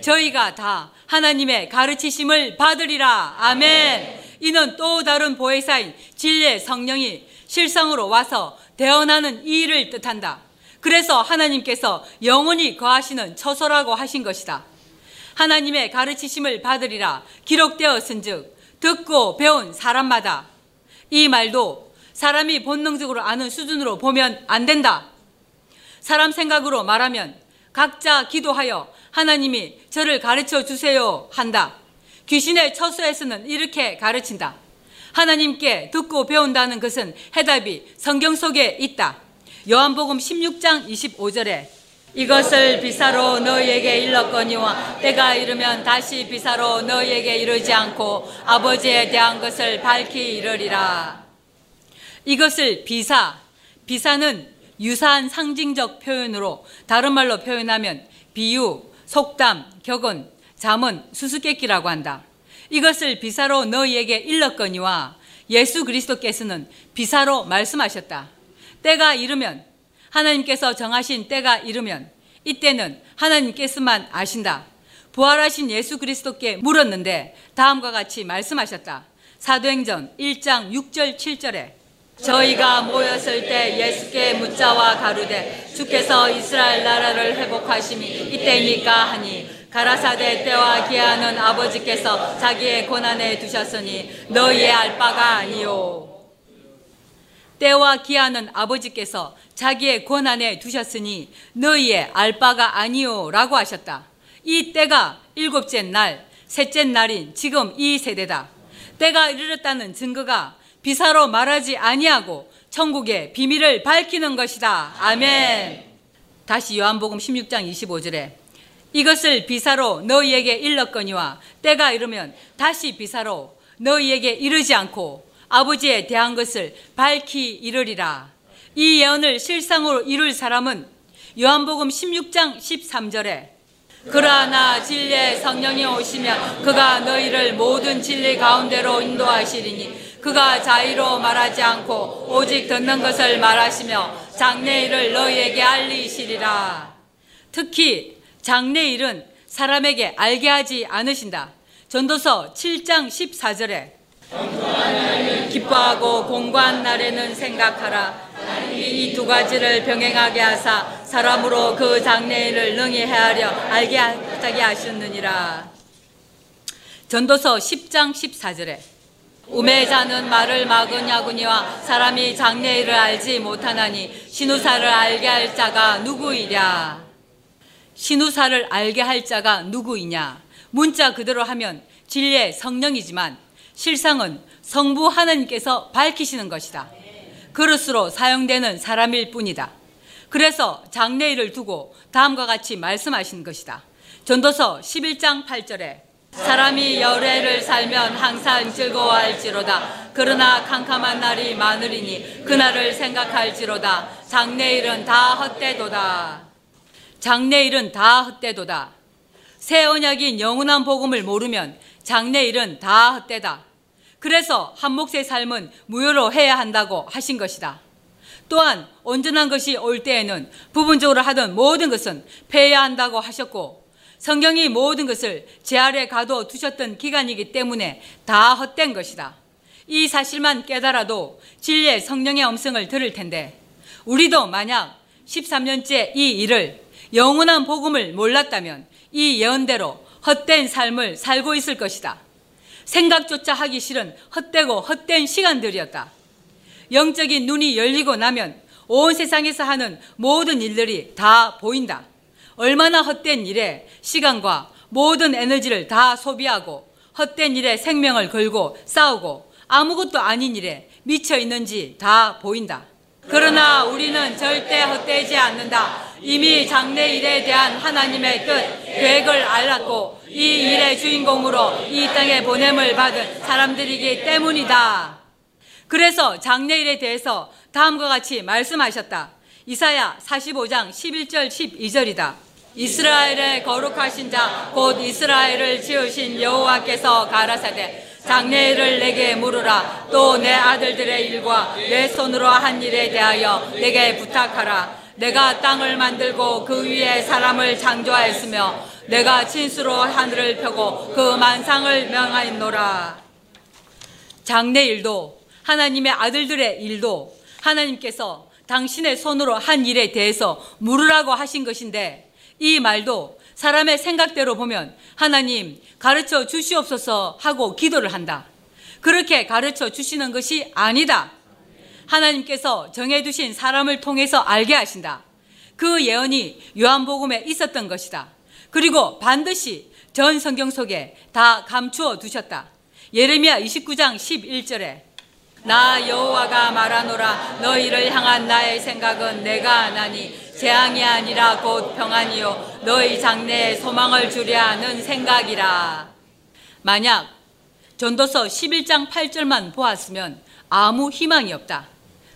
저희가 다 하나님의 가르치심을 받으리라. 아멘. 이는 또 다른 보혜사인 진리의 성령이 실상으로 와서 대언하는 이 일을 뜻한다. 그래서 하나님께서 영원히 거하시는 처소라고 하신 것이다. 하나님의 가르치심을 받으리라 기록되었은즉 듣고 배운 사람마다 이 말도 사람이 본능적으로 아는 수준으로 보면 안 된다. 사람 생각으로 말하면 각자 기도하여 하나님이 저를 가르쳐 주세요 한다. 귀신의 처소에서는 이렇게 가르친다. 하나님께 듣고 배운다는 것은 해답이 성경 속에 있다. 요한복음 16장 25절에 이것을 비사로 너희에게 일렀거니와 때가 이르면 다시 비사로 너희에게 이르지 않고 아버지에 대한 것을 밝히 이르리라. 이것을 비사, 비사는 유사한 상징적 표현으로 다른 말로 표현하면 비유, 속담, 격언, 잠은 수수께끼라고 한다. 이것을 비사로 너희에게 일렀거니와 예수 그리스도께서는 비사로 말씀하셨다. 때가 이르면 하나님께서 정하신 때가 이르면 이때는 하나님께서만 아신다. 부활하신 예수 그리스도께 물었는데 다음과 같이 말씀하셨다. 사도행전 1장 6절 7절에 저희가 모였을 때 예수께 묻자와 가루되 주께서 이스라엘 나라를 회복하심이 이때니까 하니 가라사대 때와 기하는 아버지께서 자기의 고난에 두셨으니 너희의 알 바가 아니요. 때와 기하는 아버지께서 자기의 고난에 두셨으니 너희의 알 바가 아니요. 라고 하셨다. 이 때가 일곱째 날, 셋째 날인 지금 이 세대다. 때가 이르렀다는 증거가 비사로 말하지 아니하고 천국의 비밀을 밝히는 것이다. 아멘. 다시 요한복음 16장 25절에 이것을 비사로 너희에게 일렀거니와 때가 이르면 다시 비사로 너희에게 이르지 않고 아버지에 대한 것을 밝히 이르리라. 이 예언을 실상으로 이룰 사람은 요한복음 16장 13절에 그러나 진리의 성령이 오시면 그가 너희를 모든 진리 가운데로 인도하시리니 그가 자의로 말하지 않고 오직 듣는 것을 말하시며 장래일을 너희에게 알리시리라. 특히 장래일은 사람에게 알게 하지 않으신다. 전도서 7장 14절에 기뻐하고 공고한 날에는 생각하라. 이 두 가지를 병행하게 하사 사람으로 그 장래일을 능히 헤아려 알게 하게 하셨느니라. 전도서 10장 14절에 우매자는 말을 막으냐구니와 사람이 장래일을 알지 못하나니 신우사를 알게 할 자가 누구이랴. 신우사를 알게 할 자가 누구이냐. 문자 그대로 하면 진리의 성령이지만 실상은 성부 하나님께서 밝히시는 것이다. 그릇으로 사용되는 사람일 뿐이다. 그래서 장래일을 두고 다음과 같이 말씀하신 것이다. 전도서 11장 8절에 사람이 열애를 살면 항상 즐거워할지로다. 그러나 캄캄한 날이 많으리니 그날을 생각할지로다. 장래일은 다 헛되도다. 장래일은 다 헛되도다. 새 언약인 영원한 복음을 모르면 장래일은 다 헛되다. 그래서 한 몫의 삶은 무효로 해야 한다고 하신 것이다. 또한 온전한 것이 올 때에는 부분적으로 하던 모든 것은 폐해야 한다고 하셨고 성경이 모든 것을 제 아래 가둬 두셨던 기간이기 때문에 다 헛된 것이다. 이 사실만 깨달아도 진리의 성령의 음성을 들을 텐데 우리도 만약 13년째 이 일을 영원한 복음을 몰랐다면 이 예언대로 헛된 삶을 살고 있을 것이다. 생각조차 하기 싫은 헛되고 헛된 시간들이었다. 영적인 눈이 열리고 나면 온 세상에서 하는 모든 일들이 다 보인다. 얼마나 헛된 일에 시간과 모든 에너지를 다 소비하고 헛된 일에 생명을 걸고 싸우고 아무것도 아닌 일에 미쳐 있는지 다 보인다. 그러나 우리는 절대 헛되지 않는다. 이미 장래 일에 대한 하나님의 뜻, 계획을 알았고 이 일의 주인공으로 이 땅에 보냄을 받은 사람들이기 때문이다. 그래서 장래일에 대해서 다음과 같이 말씀하셨다. 이사야 45장 11절 12절이다. 이스라엘의 거룩하신 자 곧 이스라엘을 지으신 여호와께서 가라사대 장래일을 내게 물으라 또 내 아들들의 일과 내 손으로 한 일에 대하여 내게 부탁하라 내가 땅을 만들고 그 위에 사람을 창조하였으며 내가 진수로 하늘을 펴고 그 만상을 명하였노라 장래 일도 하나님의 아들들의 일도 하나님께서 당신의 손으로 한 일에 대해서 물으라고 하신 것인데 이 말도 사람의 생각대로 보면 하나님 가르쳐 주시옵소서 하고 기도를 한다. 그렇게 가르쳐 주시는 것이 아니다. 하나님께서 정해두신 사람을 통해서 알게 하신다. 그 예언이 요한복음에 있었던 것이다. 그리고 반드시 전 성경 속에 다 감추어 두셨다. 예레미야 29장 11절에 나 여호와가 말하노라 너희를 향한 나의 생각은 내가 아나니 재앙이 아니라 곧 평안이요 너희 장래에 소망을 주려 하는 생각이라 만약 전도서 11장 8절만 보았으면 아무 희망이 없다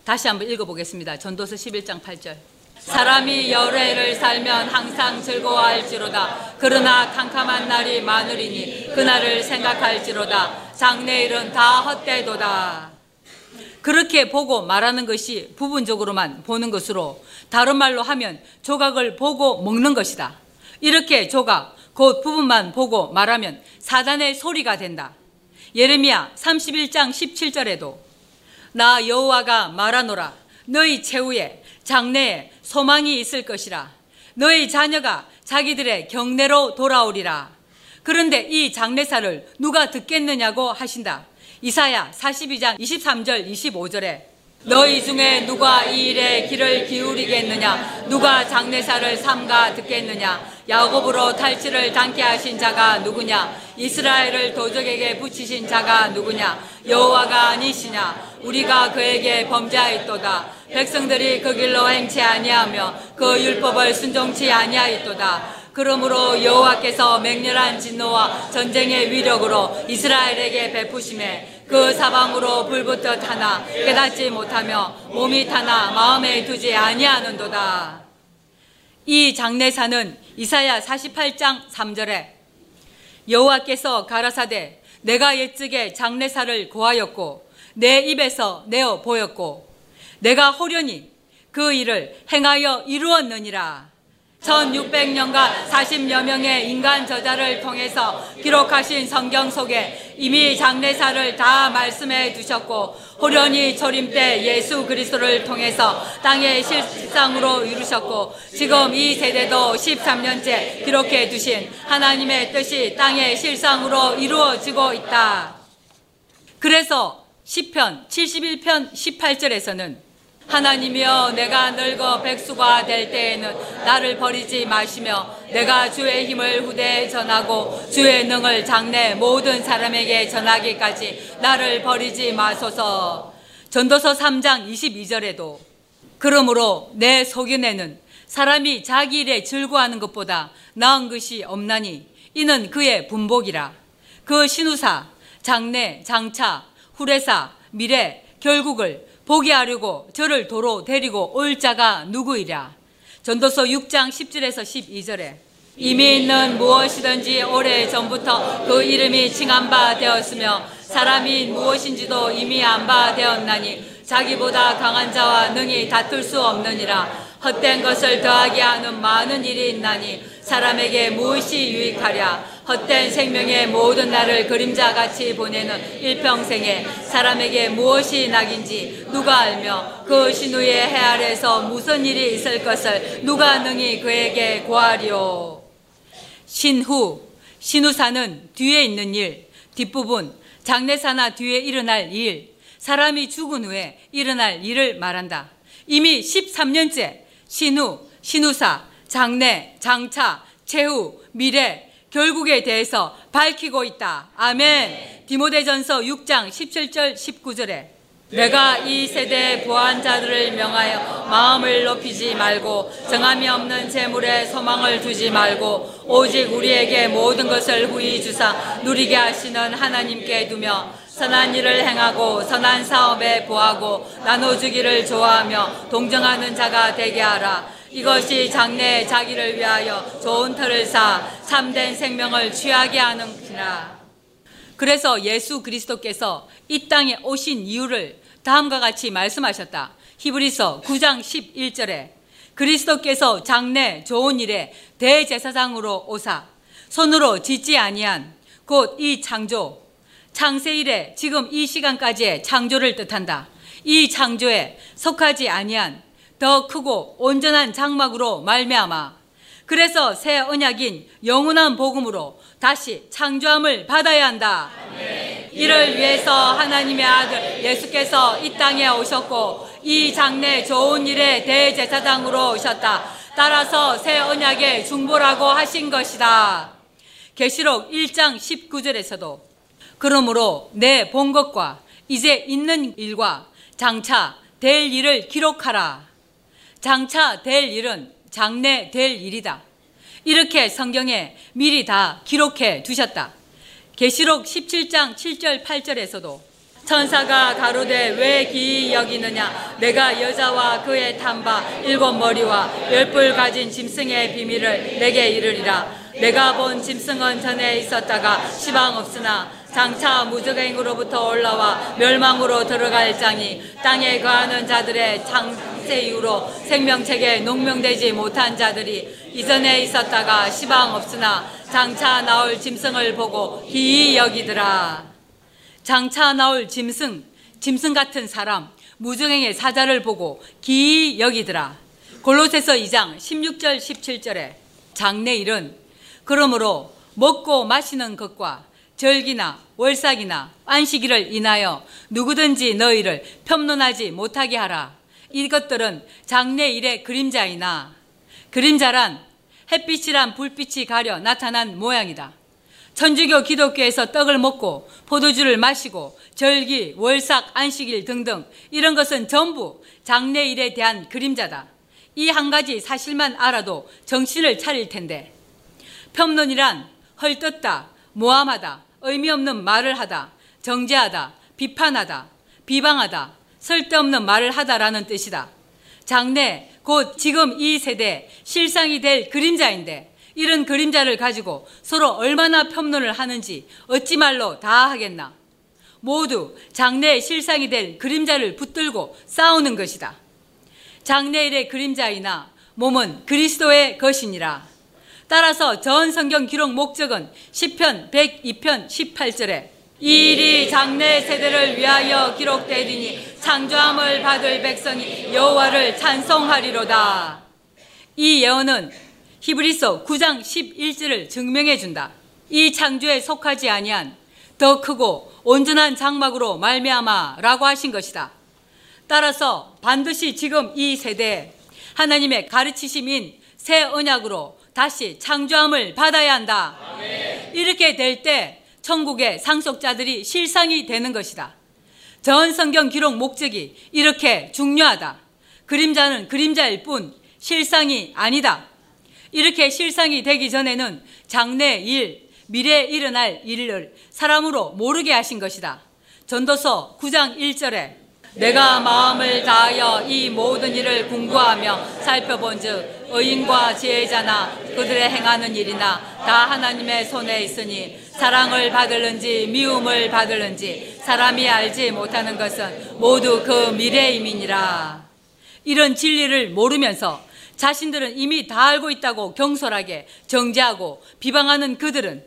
다시 한번 읽어보겠습니다. 전도서 11장 8절. 사람이 열애를 살면 항상 즐거워할지로다. 그러나 캄캄한 날이 많으리니 그날을 생각할지로다. 장래일은 다 헛되도다. 그렇게 보고 말하는 것이 부분적으로만 보는 것으로 다른 말로 하면 조각을 보고 먹는 것이다. 이렇게 조각, 곧 부분만 보고 말하면 사단의 소리가 된다. 예레미야 31장 17절에도 나 여호와가 말하노라. 너희 최후에 장래에 소망이 있을 것이라. 너희 자녀가 자기들의 경내로 돌아오리라. 그런데 이 장래사를 누가 듣겠느냐고 하신다. 이사야 42장 23절 25절에 너희 중에 누가 이 일에 귀를 기울이겠느냐? 누가 장례사를 삼가 듣겠느냐? 야곱으로 탈취를 당케 하신 자가 누구냐? 이스라엘을 도적에게 붙이신 자가 누구냐? 여호와가 아니시냐? 우리가 그에게 범죄하였도다. 백성들이 그 길로 행치 아니하며 그 율법을 순종치 아니하였도다. 그러므로 여호와께서 맹렬한 진노와 전쟁의 위력으로 이스라엘에게 베푸심에 그 사방으로 불붙듯 하나 깨닫지 못하며 몸이 타나 마음에 두지 아니하는도다. 이 장례사는 이사야 48장 3절에 여호와께서 가라사대 내가 옛적에 장례사를 고하였고 내 입에서 내어 보였고 내가 호련히 그 일을 행하여 이루었느니라. 1600년간 40여 명의 인간 저자를 통해서 기록하신 성경 속에 이미 장례사를 다 말씀해 두셨고 호련히 초림 때 예수 그리스도를 통해서 땅의 실상으로 이루셨고 지금 이 세대도 13년째 기록해 두신 하나님의 뜻이 땅의 실상으로 이루어지고 있다. 그래서 10편 71편 18절에서는 하나님이여 내가 늙어 백수가 될 때에는 나를 버리지 마시며 내가 주의 힘을 후대에 전하고 주의 능을 장래 모든 사람에게 전하기까지 나를 버리지 마소서. 전도서 3장 22절에도 그러므로 내 소견에는 사람이 자기 일에 즐거워하는 것보다 나은 것이 없나니 이는 그의 분복이라. 그 신우사, 장래, 장차, 후레사, 미래, 결국을 보게 하려고 저를 도로 데리고 올 자가 누구이랴. 전도서 6장 10절에서 12절에 이미 있는 무엇이든지 오래 전부터 그 이름이 칭한 바 되었으며 사람이 무엇인지도 이미 안 바 되었나니 자기보다 강한 자와 능히 다툴 수 없느니라 헛된 것을 더하게 하는 많은 일이 있나니 사람에게 무엇이 유익하랴 헛된 생명의 모든 날을 그림자같이 보내는 일평생에 사람에게 무엇이 낙인지 누가 알며 그 신우의 해 아래서 무슨 일이 있을 것을 누가 능히 그에게 고하리오. 신후, 신우사는 뒤에 있는 일, 뒷부분, 장례사나 뒤에 일어날 일, 사람이 죽은 후에 일어날 일을 말한다. 이미 13년째 신후, 신우사, 장례, 장차, 최후, 미래, 결국에 대해서 밝히고 있다. 아멘. 디모데전서 6장 17절 19절에 내가 이 세대의 부한 자들을 명하여 마음을 높이지 말고 정함이 없는 재물에 소망을 두지 말고 오직 우리에게 모든 것을 후히 주사 누리게 하시는 하나님께 두며 선한 일을 행하고 선한 사업에 보하고 나눠주기를 좋아하며 동정하는 자가 되게 하라. 이것이 장래에 자기를 위하여 좋은 터를 쌓아 참된 생명을 취하게 하는구나. 그래서 예수 그리스도께서 이 땅에 오신 이유를 다음과 같이 말씀하셨다. 히브리서 9장 11절에 그리스도께서 장래 좋은 일에 대제사장으로 오사 손으로 짓지 아니한 곧 이 창조 창세 일에 지금 이 시간까지의 창조를 뜻한다. 이 창조에 속하지 아니한 더 크고 온전한 장막으로 말미암아 그래서 새 언약인 영원한 복음으로 다시 창조함을 받아야 한다. 이를 위해서 하나님의 아들 예수께서 이 땅에 오셨고 이 장래 좋은 일의 대제사장으로 오셨다. 따라서 새 언약의 중보라고 하신 것이다. 계시록 1장 19절에서도 그러므로 내 본 것과 이제 있는 일과 장차 될 일을 기록하라. 장차 될 일은 장래 될 일이다. 이렇게 성경에 미리 다 기록해 두셨다. 계시록 17장 7절 8절에서도 천사가 가로되 왜 기이 여기느냐 내가 여자와 그의 탐바 일곱 머리와 열뿔 가진 짐승의 비밀을 내게 이르리라 내가 본 짐승은 전에 있었다가 시방 없으나 장차 무적행으로부터 올라와 멸망으로 들어갈 장이 땅에 거하는 자들의 창세 이후로 생명책에 농명되지 못한 자들이 이전에 있었다가 시방 없으나 장차 나올 짐승을 보고 기이 여기더라. 장차 나올 짐승, 짐승 같은 사람, 무증행의 사자를 보고 기이 여기더라. 골로새서 2장 16절 17절에 장래일은 그러므로 먹고 마시는 것과 절기나 월삭이나 안식일을 인하여 누구든지 너희를 평론하지 못하게 하라. 이것들은 장래 일의 그림자이나 그림자란 햇빛이란 불빛이 가려 나타난 모양이다. 천주교 기독교에서 떡을 먹고 포도주를 마시고 절기, 월삭, 안식일 등등 이런 것은 전부 장래일에 대한 그림자다. 이 한 가지 사실만 알아도 정신을 차릴 텐데 평론이란 헐뜯다, 모함하다, 의미 없는 말을 하다, 정죄하다, 비판하다, 비방하다, 쓸데없는 말을 하다라는 뜻이다. 장래, 곧 지금 이 세대 실상이 될 그림자인데 이런 그림자를 가지고 서로 얼마나 평론을 하는지 어찌 말로 다 하겠나. 모두 장래의 실상이 될 그림자를 붙들고 싸우는 것이다. 장래일의 그림자이나 몸은 그리스도의 것이니라. 따라서 전 성경 기록 목적은 10편 102편 18절에 이 일이 장래 세대를 위하여 기록되리니 창조함을 받을 백성이 여호와를 찬송하리로다. 이 예언은 히브리서 9장 11절을 증명해 준다. 이 창조에 속하지 아니한 더 크고 온전한 장막으로 말미암아라고 하신 것이다. 따라서 반드시 지금 이 세대에 하나님의 가르치심인 새 언약으로 다시 창조함을 받아야 한다. 이렇게 될 때 천국의 상속자들이 실상이 되는 것이다. 전 성경 기록 목적이 이렇게 중요하다. 그림자는 그림자일 뿐 실상이 아니다. 이렇게 실상이 되기 전에는 장래 일, 미래에 일어날 일을 사람으로 모르게 하신 것이다. 전도서 9장 1절에 내가 마음을 다하여 이 모든 일을 공부하며 살펴본즉 의인과 지혜자나 그들의 행하는 일이나 다 하나님의 손에 있으니 사랑을 받을는지 미움을 받을는지 사람이 알지 못하는 것은 모두 그 미래임이니라. 이런 진리를 모르면서 자신들은 이미 다 알고 있다고 경솔하게 정죄하고 비방하는 그들은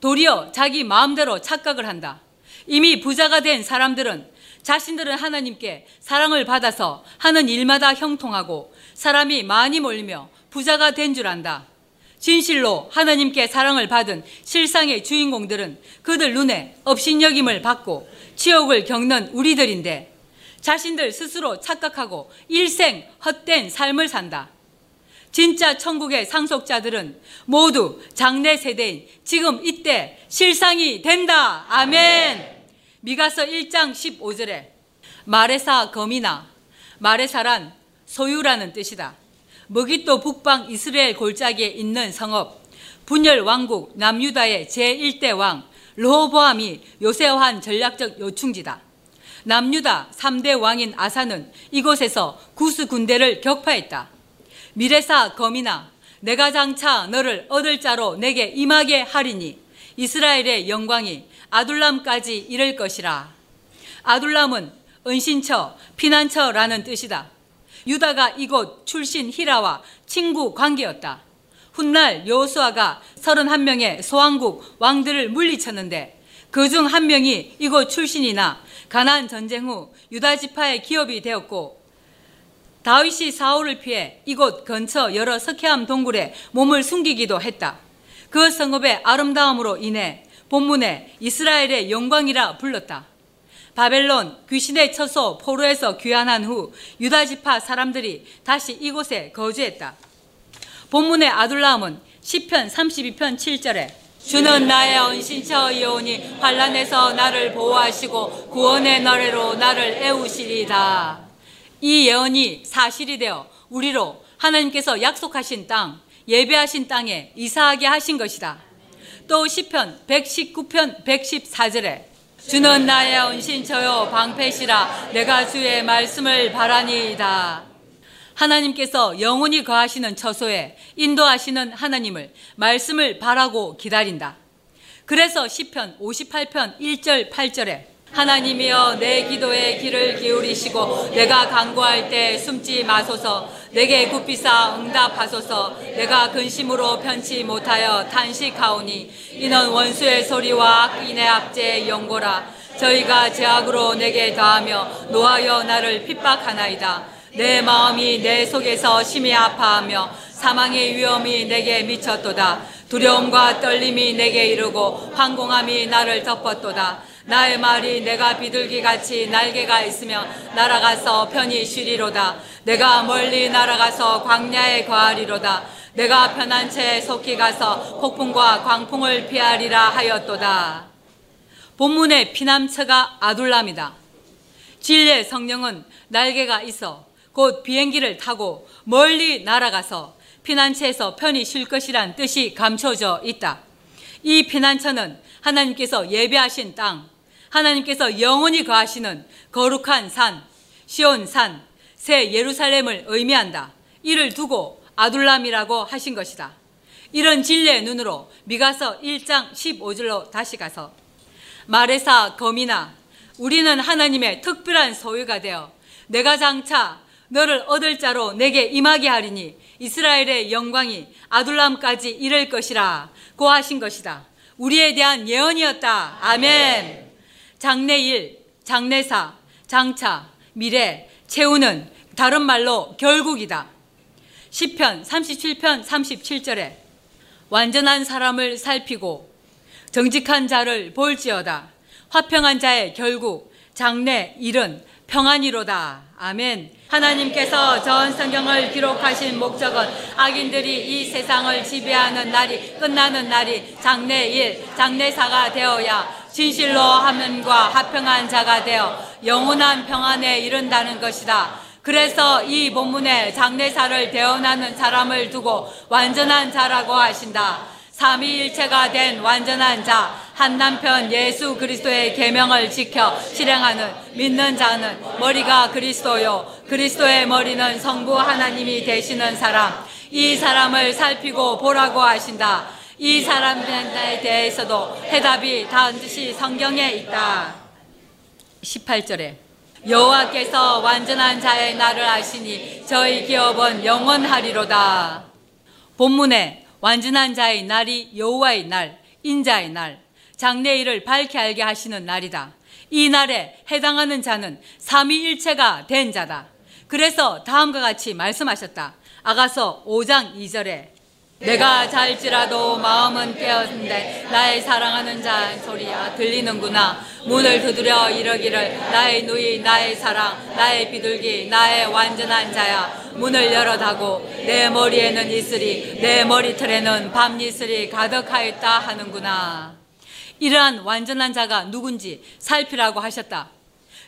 도리어 자기 마음대로 착각을 한다. 이미 부자가 된 사람들은 자신들은 하나님께 사랑을 받아서 하는 일마다 형통하고 사람이 많이 몰리며 부자가 된 줄 안다. 진실로 하나님께 사랑을 받은 실상의 주인공들은 그들 눈에 업신여김을 받고 치욕을 겪는 우리들인데 자신들 스스로 착각하고 일생 헛된 삶을 산다. 진짜 천국의 상속자들은 모두 장래 세대인 지금 이때 실상이 된다. 아멘. 미가서 1장 15절에 마레사 검이나 마레사란 소유라는 뜻이다. 머기또 북방 이스라엘 골짜기에 있는 성읍 분열 왕국 남유다의 제1대 왕 르호보암이 요새화한 전략적 요충지다. 남유다 3대 왕인 아사는 이곳에서 구스 군대를 격파했다. 미래사 검이나 내가 장차 너를 얻을 자로 내게 임하게 하리니 이스라엘의 영광이 아둘람까지 이를 것이라. 아둘람은 은신처, 피난처라는 뜻이다. 유다가 이곳 출신 히라와 친구 관계였다. 훗날 여호수아가 31명의 소왕국 왕들을 물리쳤는데 그 중 한 명이 이곳 출신이나 가나안 전쟁 후 유다 지파의 기업이 되었고 다윗이 사울을 피해 이곳 근처 여러 석회암 동굴에 몸을 숨기기도 했다. 그 성읍의 아름다움으로 인해 본문에 이스라엘의 영광이라 불렀다. 바벨론 귀신의 처소 포로에서 귀환한 후 유다 지파 사람들이 다시 이곳에 거주했다. 본문의 아둘람은 시편 32편 7절에 주는 나의 은신처이오니 환란에서 나를 보호하시고 구원의 너래로 나를 애우시리다. 이 예언이 사실이 되어 우리로 하나님께서 약속하신 땅, 예배하신 땅에 이사하게 하신 것이다. 또 시편 119편 114절에 주는 나의 은신처요 방패시라 내가 주의 말씀을 바라니이다. 하나님께서 영원히 거하시는 처소에 인도하시는 하나님을 말씀을 바라고 기다린다. 그래서 시편 58편 1절 8절에 하나님이여 내 기도에 귀를 기울이시고 내가 간구할 때 숨지 마소서. 내게 굽비사 응답하소서. 내가 근심으로 편치 못하여 탄식하오니 이는 원수의 소리와 악인의 압제의 연고라. 저희가 제약으로 내게 다하며 노하여 나를 핍박하나이다. 내 마음이 내 속에서 심히 아파하며 사망의 위험이 내게 미쳤도다. 두려움과 떨림이 내게 이르고 황공함이 나를 덮었도다. 나의 말이 내가 비둘기같이 날개가 있으며 날아가서 편히 쉬리로다. 내가 멀리 날아가서 광야에 거하리로다. 내가 편한 채 속히 가서 폭풍과 광풍을 피하리라 하였도다. 본문의 피남처가 아둘람이다. 진리의 성령은 날개가 있어 곧 비행기를 타고 멀리 날아가서 피난처에서 편히 쉴 것이란 뜻이 감춰져 있다. 이 피난처는 하나님께서 예배하신 땅, 하나님께서 영원히 거하시는 거룩한 산, 시온산, 새 예루살렘을 의미한다. 이를 두고 아둘람이라고 하신 것이다. 이런 진리의 눈으로 미가서 1장 15절로 다시 가서 마레사 검이나 우리는 하나님의 특별한 소유가 되어 내가 장차 너를 얻을 자로 내게 임하게 하리니 이스라엘의 영광이 아둘람까지 이를 것이라 고하신 것이다. 우리에 대한 예언이었다. 아멘. 장래일, 장래사, 장차, 미래, 채우는 다른 말로 결국이다. 10편 37편 37절에 완전한 사람을 살피고 정직한 자를 볼지어다. 화평한 자의 결국 장래 일은 평안이로다. 아멘. 하나님께서 전 성경을 기록하신 목적은 악인들이 이 세상을 지배하는 날이 끝나는 날이 장래일, 장래사가 되어야 진실로 하면과 합평한 자가 되어 영원한 평안에 이른다는 것이다. 그래서 이 본문에 장례사를 대언하는 사람을 두고 완전한 자라고 하신다. 삼위일체가 된 완전한 자, 한 남편 예수 그리스도의 계명을 지켜 실행하는 믿는 자는 머리가 그리스도요. 그리스도의 머리는 성부 하나님이 되시는 사람. 이 사람을 살피고 보라고 하신다. 이 사람들에 대해서도 해답이 반드시 성경에 있다. 18절에 여호와께서 완전한 자의 날을 아시니 저희 기업은 영원하리로다. 본문에 완전한 자의 날이 여호와의 날, 인자의 날, 장래일을 밝게 알게 하시는 날이다. 이 날에 해당하는 자는 삼위일체가 된 자다. 그래서 다음과 같이 말씀하셨다. 아가서 5장 2절에 내가 잘지라도 마음은 깨었는데 나의 사랑하는 자 소리야 들리는구나. 문을 두드려 이러기를 나의 누이 나의 사랑 나의 비둘기 나의 완전한 자야. 문을 열어다고 내 머리에는 이슬이 내 머리털에는 밤이슬이 가득하였다 하는구나. 이러한 완전한 자가 누군지 살피라고 하셨다.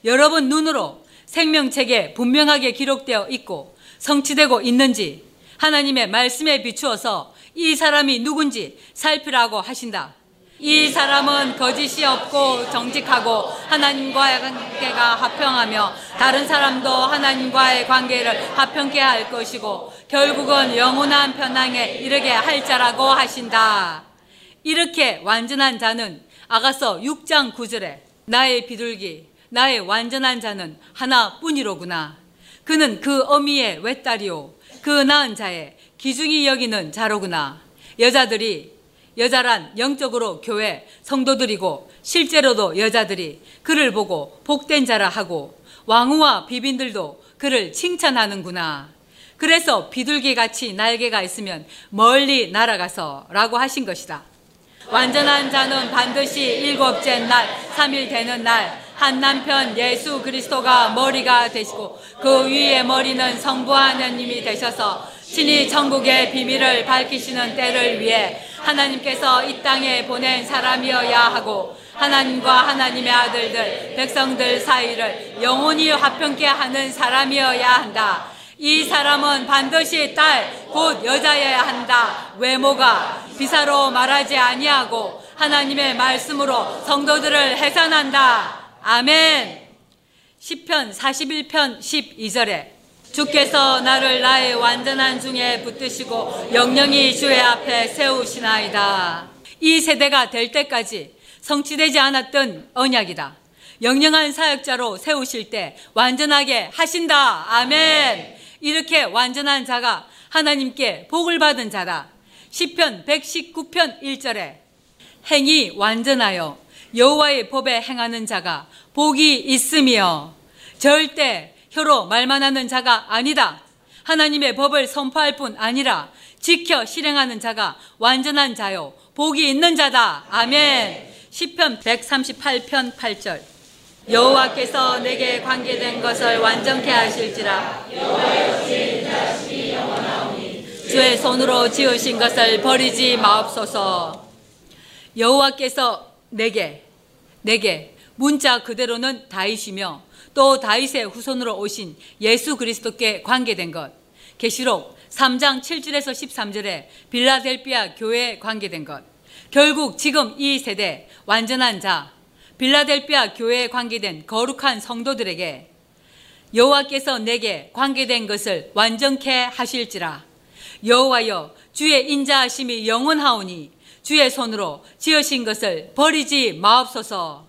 여러분 눈으로 생명책에 분명하게 기록되어 있고 성취되고 있는지 하나님의 말씀에 비추어서 이 사람이 누군지 살피라고 하신다. 이 사람은 거짓이 없고 정직하고 하나님과의 관계가 합평하며 다른 사람도 하나님과의 관계를 합평케 할 것이고 결국은 영원한 편향에 이르게 할 자라고 하신다. 이렇게 완전한 자는 아가서 6장 9절에 나의 비둘기, 나의 완전한 자는 하나뿐이로구나. 그는 그 어미의 외딸이요. 그 낳은 자의 기중이 여기는 자로구나. 여자들이 여자란 영적으로 교회 성도들이고 실제로도 여자들이 그를 보고 복된 자라 하고 왕후와 비빈들도 그를 칭찬하는구나. 그래서 비둘기 같이 날개가 있으면 멀리 날아가서 라고 하신 것이다. 완전한 자는 반드시 일곱째 날, 3일 되는 날, 한 남편 예수 그리스도가 머리가 되시고 그 위에 머리는 성부 하나님이 되셔서 친히 천국의 비밀을 밝히시는 때를 위해 하나님께서 이 땅에 보낸 사람이어야 하고 하나님과 하나님의 아들들, 백성들 사이를 영원히 화평케 하는 사람이어야 한다. 이 사람은 반드시 딸, 곧 여자여야 한다. 외모가 비사로 말하지 아니하고 하나님의 말씀으로 성도들을 해산한다. 아멘. 10편 41편 12절에 주께서 나를 나의 완전한 중에 붙드시고 영영이 주의 앞에 세우시나이다. 이 세대가 될 때까지 성취되지 않았던 언약이다. 영영한 사역자로 세우실 때 완전하게 하신다. 아멘. 이렇게 완전한 자가 하나님께 복을 받은 자다. 10편 119편 1절에 행이 완전하여 여호와의 법에 행하는 자가 복이 있으며 절대 혀로 말만 하는 자가 아니다. 하나님의 법을 선포할 뿐 아니라 지켜 실행하는 자가 완전한 자요 복이 있는 자다. 아멘. 시편 138편 8절. 여호와께서 내게 관계된 것을 완전케 하실지라. 주의 손으로 지으신 것을 버리지 마옵소서. 여호와께서 내게 내게 문자 그대로는 다윗이며 또 다윗의 후손으로 오신 예수 그리스도께 관계된 것. 계시록 3장 7절에서 13절에 빌라델비아 교회에 관계된 것. 결국 지금 이 세대 완전한 자 빌라델비아 교회에 관계된 거룩한 성도들에게 여호와께서 내게 관계된 것을 완전케 하실지라 여호와여 주의 인자하심이 영원하오니 주의 손으로 지으신 것을 버리지 마옵소서.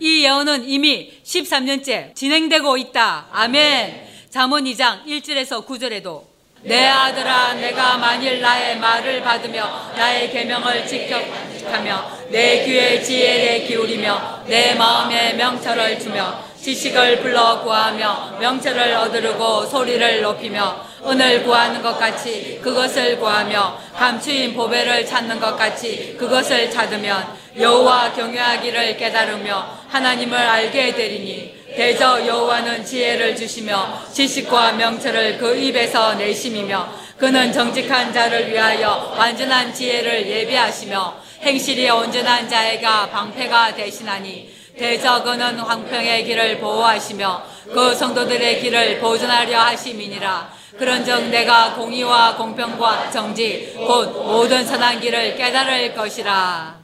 이 예언은 이미 13년째 진행되고 있다. 아멘. 잠언 2장 1절에서 9절에도 내 아들아 내가 만일 나의 말을 받으며 나의 계명을 지켜가며 내 귀에 지혜를 기울이며 내 마음에 명철을 주며 지식을 불러 구하며 명철을 얻으려고 소리를 높이며 은을 구하는 것 같이 그것을 구하며 감추인 보배를 찾는 것 같이 그것을 찾으면 여호와 경외하기를 깨달으며 하나님을 알게 되리니 대저 여호와는 지혜를 주시며 지식과 명철을 그 입에서 내심이며 그는 정직한 자를 위하여 완전한 지혜를 예비하시며 행실이 온전한 자애가 방패가 되시나니 그는 황평의 길을 보호하시며 그 성도들의 길을 보존하려 하심이니라 그런즉 내가 공의와 공평과 정지 곧 모든 선한 길을 깨달을 것이라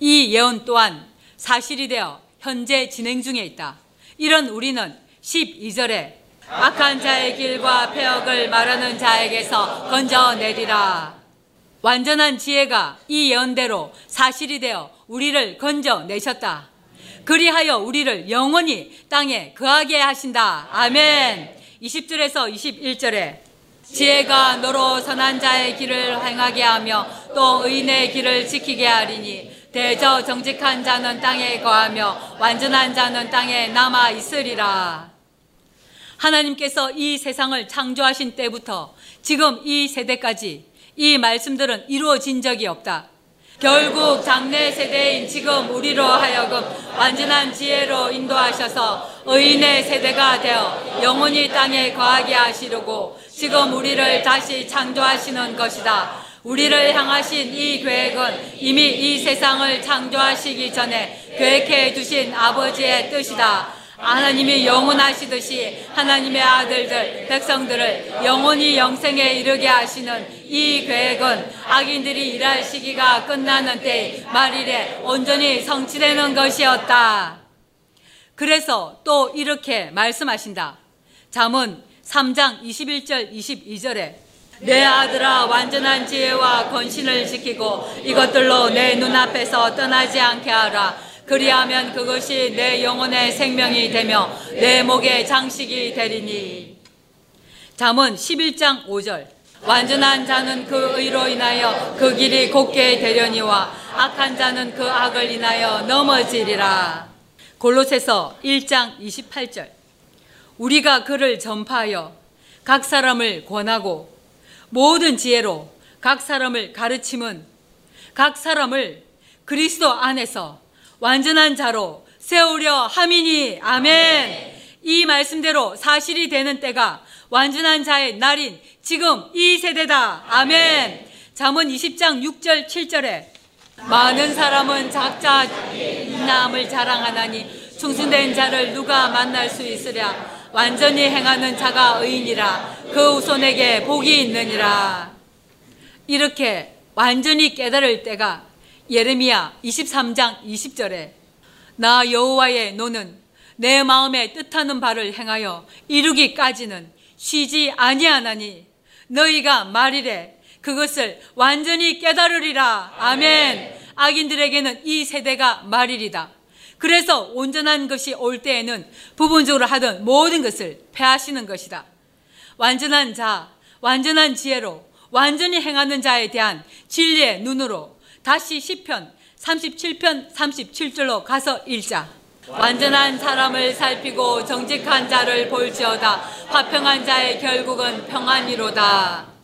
이 예언 또한 사실이 되어 현재 진행 중에 있다. 이런 우리는 12절에 악한 자의 길과 폐역을 말하는 자에게서 건져내리라. 완전한 지혜가 이 예언대로 사실이 되어 우리를 건져내셨다. 그리하여 우리를 영원히 땅에 거하게 하신다. 아멘. 20절에서 21절에 지혜가 너로 선한 자의 길을 행하게 하며 또 의인의 길을 지키게 하리니 대저 정직한 자는 땅에 거하며 완전한 자는 땅에 남아 있으리라. 하나님께서 이 세상을 창조하신 때부터 지금 이 세대까지 이 말씀들은 이루어진 적이 없다. 결국 장래 세대인 지금 우리로 하여금 완전한 지혜로 인도하셔서 의인의 세대가 되어 영원히 땅에 거하게 하시려고 지금 우리를 다시 창조하시는 것이다. 우리를 향하신 이 계획은 이미 이 세상을 창조하시기 전에 계획해 두신 아버지의 뜻이다. 하나님이 영원하시듯이 하나님의 아들들, 백성들을 영원히 영생에 이르게 하시는 이 계획은 악인들이 일할 시기가 끝나는 때 말일에 온전히 성취되는 것이었다. 그래서 또 이렇게 말씀하신다. 잠언 3장 21절 22절에 내 아들아 완전한 지혜와 권신을 지키고 이것들로 내 눈앞에서 떠나지 않게 하라. 그리하면 그것이 내 영혼의 생명이 되며 내 목의 장식이 되리니. 잠언 11장 5절. 완전한 자는 그 의로 인하여 그 길이 곱게 되려니와 악한 자는 그 악을 인하여 넘어지리라. 골로새서 1장 28절. 우리가 그를 전파하여 각 사람을 권하고 모든 지혜로 각 사람을 가르침은 각 사람을 그리스도 안에서 완전한 자로 세우려 함이니 아멘. 이 말씀대로 사실이 되는 때가 완전한 자의 날인 지금 이 세대다. 아멘. 잠언 20장 6절 7절에 많은 사람은 작자 남을 자랑하나니 충신된 자를 누가 만날 수 있으랴 완전히 행하는 자가 의인이라 그 후손에게 복이 있느니라. 이렇게 완전히 깨달을 때가 예레미야 23장 20절에 나 여호와의 노는 내 마음에 뜻하는 바를 행하여 이루기까지는 쉬지 아니하나니 너희가 말이래 그것을 완전히 깨달으리라. 아멘. 악인들에게는 이 세대가 말이리다. 그래서 온전한 것이 올 때에는 부분적으로 하던 모든 것을 패하시는 것이다. 완전한 자, 완전한 지혜로 완전히 행하는 자에 대한 진리의 눈으로 다시 시편 37편 37절로 가서 읽자. 완전한 사람을 살피고 정직한 자를 볼지어다. 화평한 자의 결국은 평안이로다.